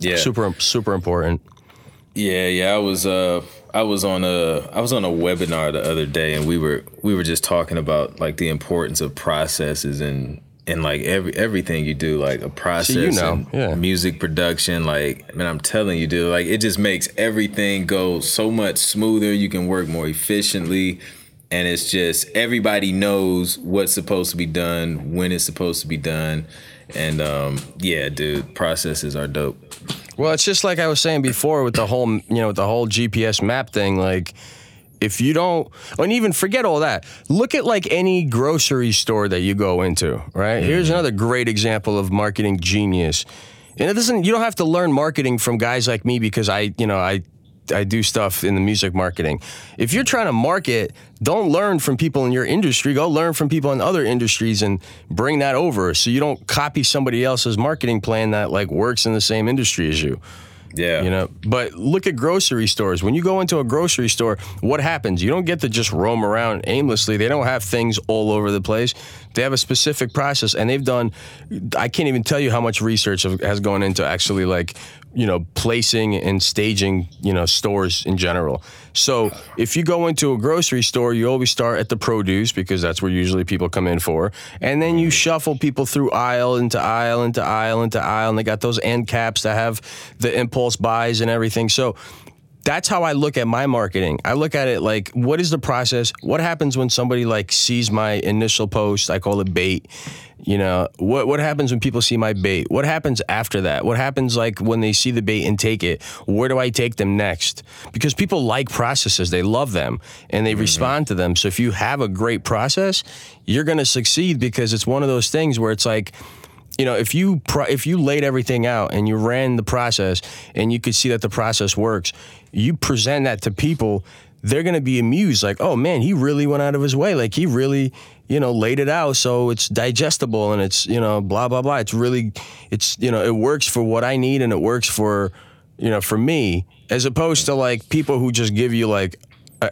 Yeah. Super super important. Yeah, yeah. I was uh I was on a I was on a webinar the other day and we were we were just talking about like the importance of processes and in like every everything you do, like a process, you know, and yeah. music production. Like, I man, I'm telling you, dude, like it just makes everything go so much smoother. You can work more efficiently, and it's just everybody knows what's supposed to be done when it's supposed to be done. And um, yeah, dude, processes are dope. Well, it's just like I was saying before with the whole, you know, with the whole GPS map thing. Like, if you don't, and even forget all that, look at like any grocery store that you go into, right? Mm-hmm. Here's another great example of marketing genius. And it doesn't, you don't have to learn marketing from guys like me because I, you know, I I do stuff in the music marketing. If you're trying to market, don't learn from people in your industry. Go learn from people in other industries and bring that over so you don't copy somebody else's marketing plan that like works in the same industry as you. Yeah. You know, but look at grocery stores. When you go into a grocery store, what happens? You don't get to just roam around aimlessly. They don't have things all over the place. They have a specific process, and they've done. I can't even tell you how much research has gone into actually like you know placing and staging you know stores in general. So if you go into a grocery store, you always start at the produce because that's where usually people come in for, and then you shuffle people through aisle into aisle into aisle into aisle, and they got those end caps that have the impulse buys and everything. So that's how I look at my marketing. I look at it like, what is the process? What happens when somebody like sees my initial post? I call it bait. You know, what what happens when people see my bait? What happens after that? What happens like when they see the bait and take it? Where do I take them next? Because people like processes, they love them and they mm-hmm. respond to them. So if you have a great process, you're going to succeed because it's one of those things where it's like you know, if you if you laid everything out and you ran the process and you could see that the process works, you present that to people, they're going to be amused like, "Oh man, he really went out of his way. Like he really, you know, laid it out so it's digestible and it's, you know, blah blah blah. It's really it's, you know, it works for what I need and it works for, you know, for me as opposed to like people who just give you like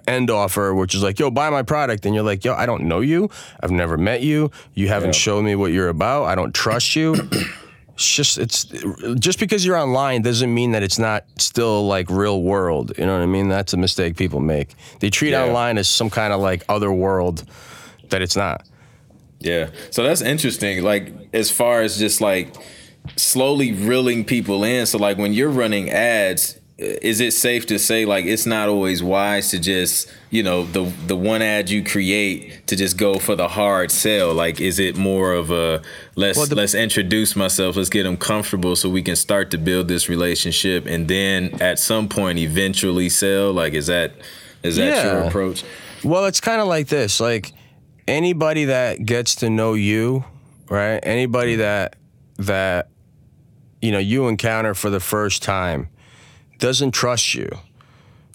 end offer, which is like, yo, buy my product. And you're like, yo, I don't know you. I've never met you. You haven't yeah. shown me what you're about. I don't trust you. <clears throat> it's just it's just because you're online doesn't mean that it's not still like real world. You know what I mean? That's a mistake people make. They treat yeah. online as some kind of like other world that it's not. Yeah. So that's interesting. Like as far as just like slowly reeling people in. So like when you're running ads, is it safe to say like it's not always wise to just you know the the one ad you create to just go for the hard sell? Like is it more of a let's well, the, let's introduce myself let's get them comfortable so we can start to build this relationship and then at some point eventually sell? Like is that is that yeah. your approach? Well it's kind of like this like anybody that gets to know you right? Anybody that that you know you encounter for the first time doesn't trust you,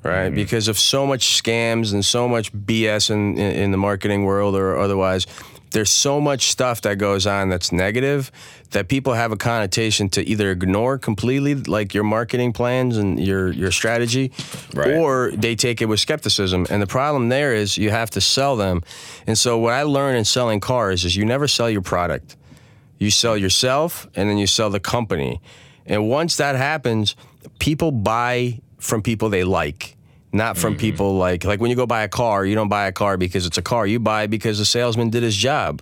right? Mm-hmm. Because of so much scams and so much BS in, in, in the marketing world or otherwise. There's so much stuff that goes on that's negative that people have a connotation to either ignore completely, like your marketing plans and your your strategy, right. or they take it with skepticism. And the problem there is you have to sell them. And so what I learned in selling cars is you never sell your product. You sell yourself and then you sell the company. And once that happens, people buy from people they like not from mm-hmm. people like like when you go buy a car you don't buy a car because it's a car. You buy because the salesman did his job.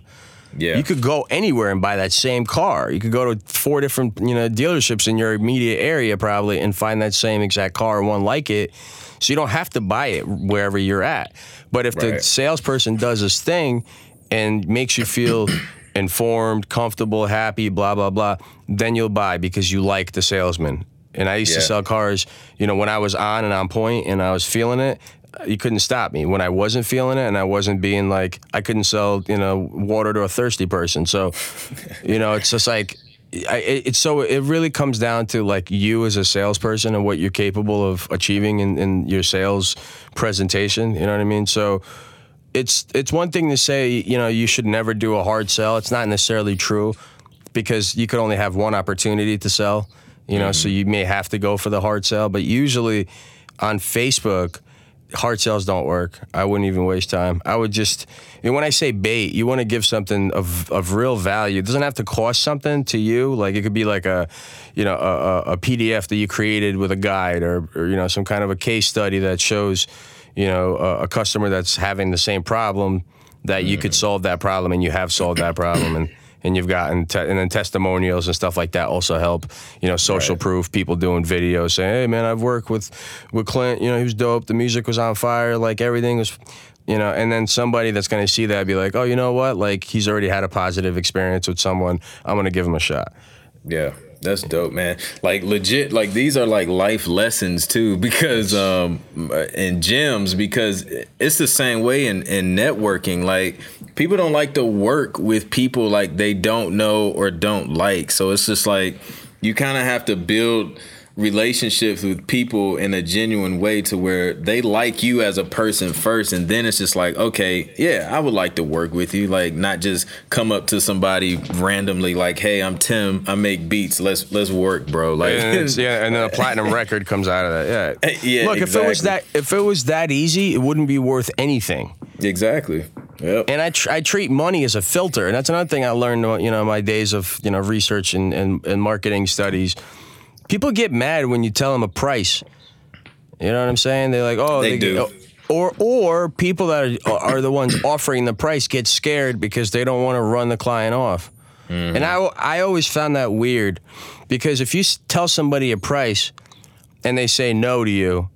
Yeah. You could go anywhere and buy that same car. You could go to four different you know dealerships in your immediate area probably and find that same exact car or one like it. So you don't have to buy it wherever you're at. But if right. the salesperson does his thing and makes you feel <coughs> informed comfortable happy blah blah blah then you'll buy because you like the salesman and I used yeah. to sell cars, you know, when I was on and on point and I was feeling it, you couldn't stop me. When I wasn't feeling it and I wasn't being like, I couldn't sell, you know, water to a thirsty person. So, you know, it's just like, I, it's so it really comes down to like you as a salesperson and what you're capable of achieving in, in your sales presentation. You know what I mean? So it's it's one thing to say you know you should never do a hard sell. It's not necessarily true because you could only have one opportunity to sell you know, mm-hmm. so you may have to go for the hard sell. But usually on Facebook, hard sales don't work. I wouldn't even waste time. I would just, and when I say bait, you want to give something of, of real value. It doesn't have to cost something to you. Like it could be like a, you know, a, a PDF that you created with a guide or, or, you know, some kind of a case study that shows, you know, a, a customer that's having the same problem that you could mm-hmm. solve that problem and you have solved that problem. And and you've gotten te- and then testimonials and stuff like that also help. You know, social Right. proof, people doing videos saying, "Hey, man, I've worked with with Clint. You know, he was dope. The music was on fire. Like everything was." You know, and then somebody that's going to see that be like, "Oh, you know what? Like he's already had a positive experience with someone. I'm going to give him a shot." Yeah, that's dope, man. Like legit, like these are like life lessons too, because um, in gyms, because it's the same way in, in networking. Like people don't like to work with people like they don't know or don't like. So it's just like you kind of have to build relationships with people in a genuine way to where they like you as a person first and then it's just like okay yeah i would like to work with you like not just come up to somebody randomly like hey i'm tim i make beats let's let's work bro like and it's- <laughs> yeah, and then a platinum record comes out of that. Yeah, <laughs> Yeah, Look, if it was that if it was that easy, it wouldn't be worth anything. exactly yep And I tr- I treat money as a filter, and that's another thing I learned. You know, my days of you know research and and, and marketing studies. People get mad when you tell them a price. You know what I'm saying? They're like, oh, They do. Or or people that are, are the ones offering the price get scared because they don't want to run the client off. Mm-hmm. And I I always found that weird because if you tell somebody a price and they say no to you,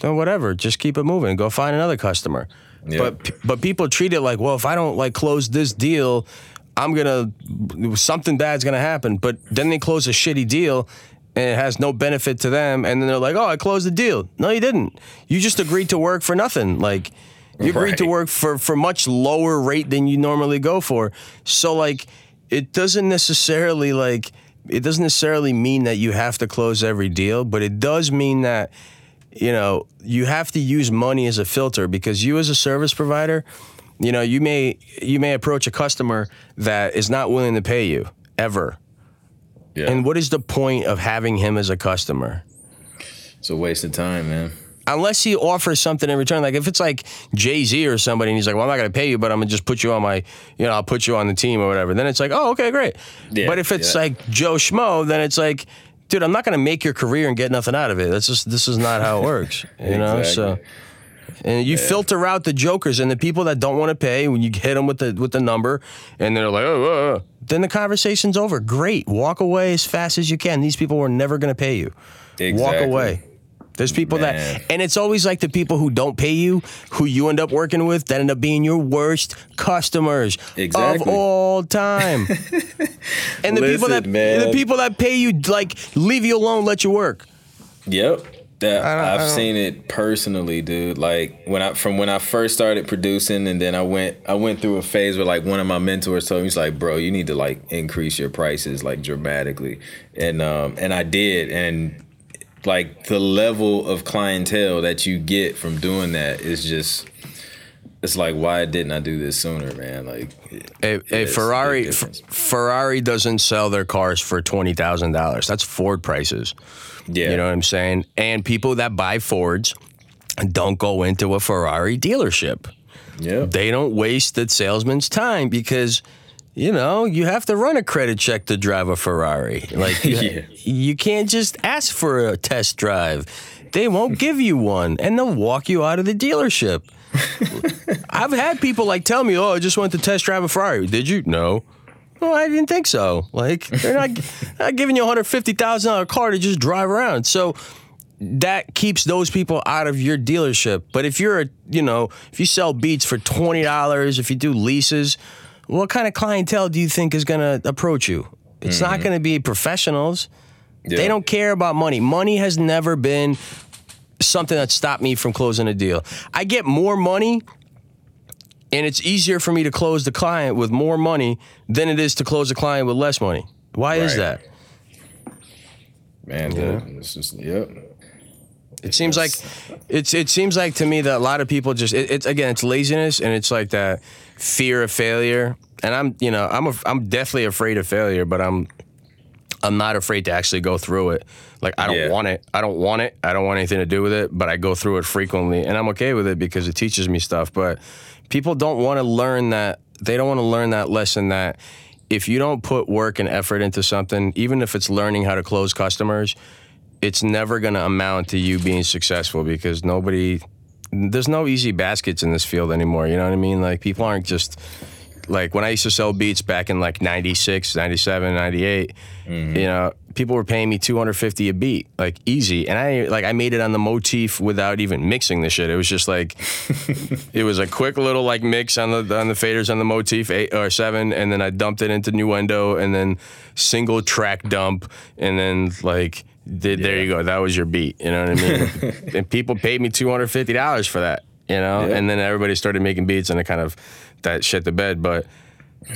then whatever, just keep it moving. Go find another customer. Yeah. But but people treat it like, well, if I don't like close this deal, I'm gonna something bad's gonna happen. But then they close a shitty deal. And it has no benefit to them, and then they're like, "Oh, I closed the deal." No, you didn't. You just agreed to work for nothing. Like, you agreed to work for for much lower rate than you normally go for. So, like, it doesn't necessarily like it doesn't necessarily mean that you have to close every deal, but it does mean that you know, you have to use money as a filter because you as a service provider, you know, you may you may approach a customer that is not willing to pay you ever. Yeah And what is the point of having him as a customer? it's a waste of time man Unless he offers something in return, like if it's like Jay Z or somebody, and he's like, "Well, I'm not going to pay you, but I'm going to just put you on my, you know, I'll put you on the team or whatever." Then it's like, "Oh, okay, great." Yeah, but if it's yeah. like Joe Schmo, then it's like, "Dude, I'm not going to make your career and get nothing out of it. That's just this is not how it works." You know, so. Exactly. And you filter out the jokers and the people that don't want to pay when you hit them with the with the number, and they're like, oh, oh, oh." then the conversation's over. Great, walk away as fast as you can. These people were never going to pay you. Walk away. There's people Man. that, and it's always like the people who don't pay you, who you end up working with, that end up being your worst customers of all time. <laughs> and the people that man. the people that pay you like leave you alone, let you work. Yep. That I don't- I I've seen it personally, dude. Like when I from when I first started producing, and then I went I went through a phase where like one of my mentors told me, he's like, "Bro, you need to like increase your prices like dramatically," and um and I did, and like the level of clientele that you get from doing that is just. It's like why didn't I do this sooner, man? Like, A, a it's a big Ferrari F- Ferrari doesn't sell their cars for twenty thousand dollars. That's Ford prices. yeah, You know what I'm saying? And people that buy Fords don't go into a Ferrari dealership. yeah, They don't waste the salesman's time because you know you have to run a credit check to drive a Ferrari. Like <laughs> you, Yeah. you can't just ask for a test drive. They won't give you one, and they'll walk you out of the dealership. <laughs> I've had people like tell me, "Oh, I just went to test drive a Ferrari." Did you? No. Well, I didn't think so. Like they're not, <laughs> not giving you a hundred fifty thousand dollar car to just drive around. So that keeps those people out of your dealership. But if you're a, you know, if you sell beats for twenty dollars, if you do leases, what kind of clientele do you think is going to approach you? It's not mm-hmm. going to be professionals. Yeah. They don't care about money. Money has never been something that stopped me from closing a deal. I get more money and it's easier for me to close the client with more money than it is to close a client with less money. Why is that? man. dude, It's just yep. It seems like it's it seems like to me that a lot of people just it, it's again it's laziness and it's like that fear of failure. And I'm you know I'm a, I'm definitely afraid of failure, but I'm I'm not afraid to actually go through it. Like I don't Yeah. want it. I don't want it. I don't want anything to do with it. But I go through it frequently, and I'm okay with it because it teaches me stuff. But people don't want to learn that. They don't want to learn that lesson that if you don't put work and effort into something, even if it's learning how to close customers, it's never going to amount to you being successful because nobody. There's no easy baskets in this field anymore. You know what I mean? Like people aren't just like when I used to sell beats back in like 96, 97, 98, mm-hmm. you know, people were paying me 250 a beat, like easy. And I like I made it on the motif without even mixing the shit. It was just like <laughs> it was a quick little like mix on the on the faders on the motif eight or seven, and then I dumped it into Nuendo and then single track dump and then like did, yeah. there you go. That was your beat. You know what I mean? <laughs> and people paid me $250 for that, you know? Yeah. And then everybody started making beats and it kind of that shit the bed. But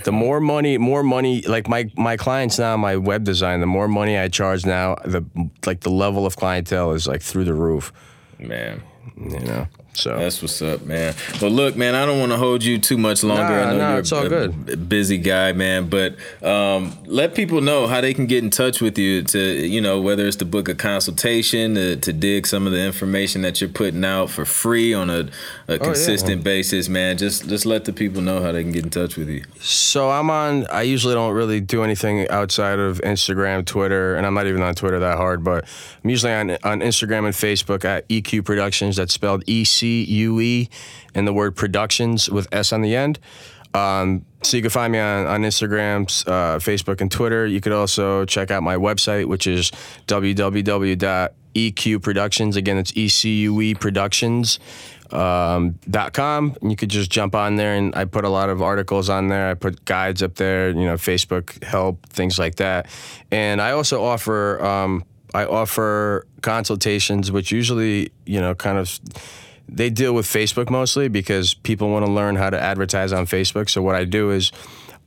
the more money, more money. Like my my clients now, my web design. The more money I charge now, the like the level of clientele is like through the roof. Man, you know. So that's what's up, man. But look, man, I don't want to hold you too much longer. Nah, I know nah, you're it's all a good. busy guy, man. But um, let people know how they can get in touch with you to, you know, whether it's to book a consultation, to, to dig some of the information that you're putting out for free on a, a consistent oh, yeah. basis, man. Just just let the people know how they can get in touch with you. So I'm on. I usually don't really do anything outside of Instagram, Twitter, and I'm not even on Twitter that hard. But I'm usually on on Instagram and Facebook at ECUE Productions. That's spelled E C C U E and the word productions with S on the end. Um, so you can find me on, on Instagram, uh, Facebook, and Twitter. You could also check out my website, which is www.ecueproductions. Again, it's E-C-U-E Productions. Um, .com and you could just jump on there and I put a lot of articles on there. I put guides up there, you know, Facebook help, things like that. And I also offer um, I offer consultations, which usually, you know, kind of they deal with Facebook mostly because people want to learn how to advertise on Facebook. So what I do is,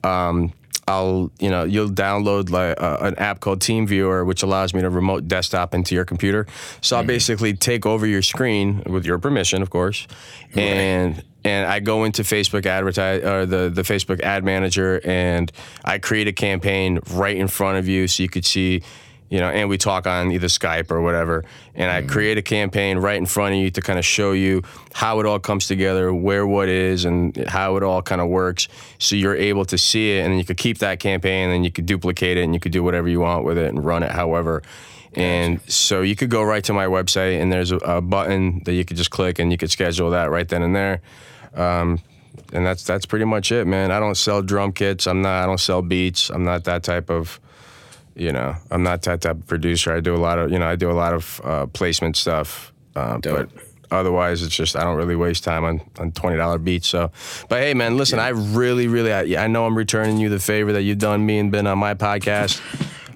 um, I'll you know you'll download like uh, an app called TeamViewer, which allows me to remote desktop into your computer. So I'll mm-hmm. basically take over your screen with your permission, of course, right. and and I go into Facebook advertise or the the Facebook ad manager and I create a campaign right in front of you so you could see you know, and we talk on either Skype or whatever. And I mm. create a campaign right in front of you to kind of show you how it all comes together, where what is, and how it all kind of works. So you're able to see it, and you could keep that campaign, and you could duplicate it, and you could do whatever you want with it and run it however. And so you could go right to my website, and there's a, a button that you could just click, and you could schedule that right then and there. Um, and that's that's pretty much it, man. I don't sell drum kits. I'm not. I don't sell beats. I'm not that type of you know, I'm not that type of producer. I do a lot of, you know, I do a lot of uh, placement stuff. Uh, but otherwise, it's just I don't really waste time on, on twenty dollar beats. So, but hey, man, listen, yeah. I really, really, I, I know I'm returning you the favor that you've done me and been on my podcast.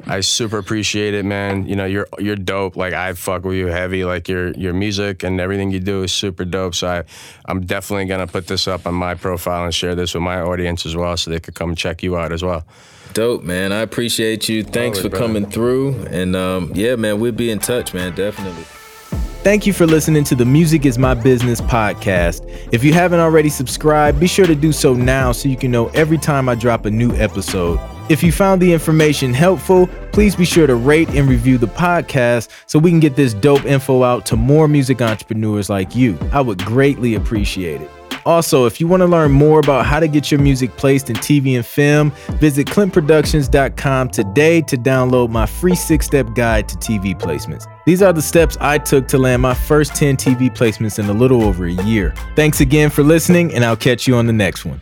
I super appreciate it, man. You know, you're you're dope. Like I fuck with you heavy. Like your your music and everything you do is super dope. So I, I'm definitely gonna put this up on my profile and share this with my audience as well, so they could come check you out as well. Dope, man. I appreciate you. Thanks Always, for brother. coming through. And um, yeah, man, we'll be in touch, man. Definitely. Thank you for listening to the Music is My Business podcast. If you haven't already subscribed, be sure to do so now so you can know every time I drop a new episode. If you found the information helpful, please be sure to rate and review the podcast so we can get this dope info out to more music entrepreneurs like you. I would greatly appreciate it. Also, if you want to learn more about how to get your music placed in TV and film, visit clintproductions.com today to download my free six step guide to TV placements. These are the steps I took to land my first 10 TV placements in a little over a year. Thanks again for listening, and I'll catch you on the next one.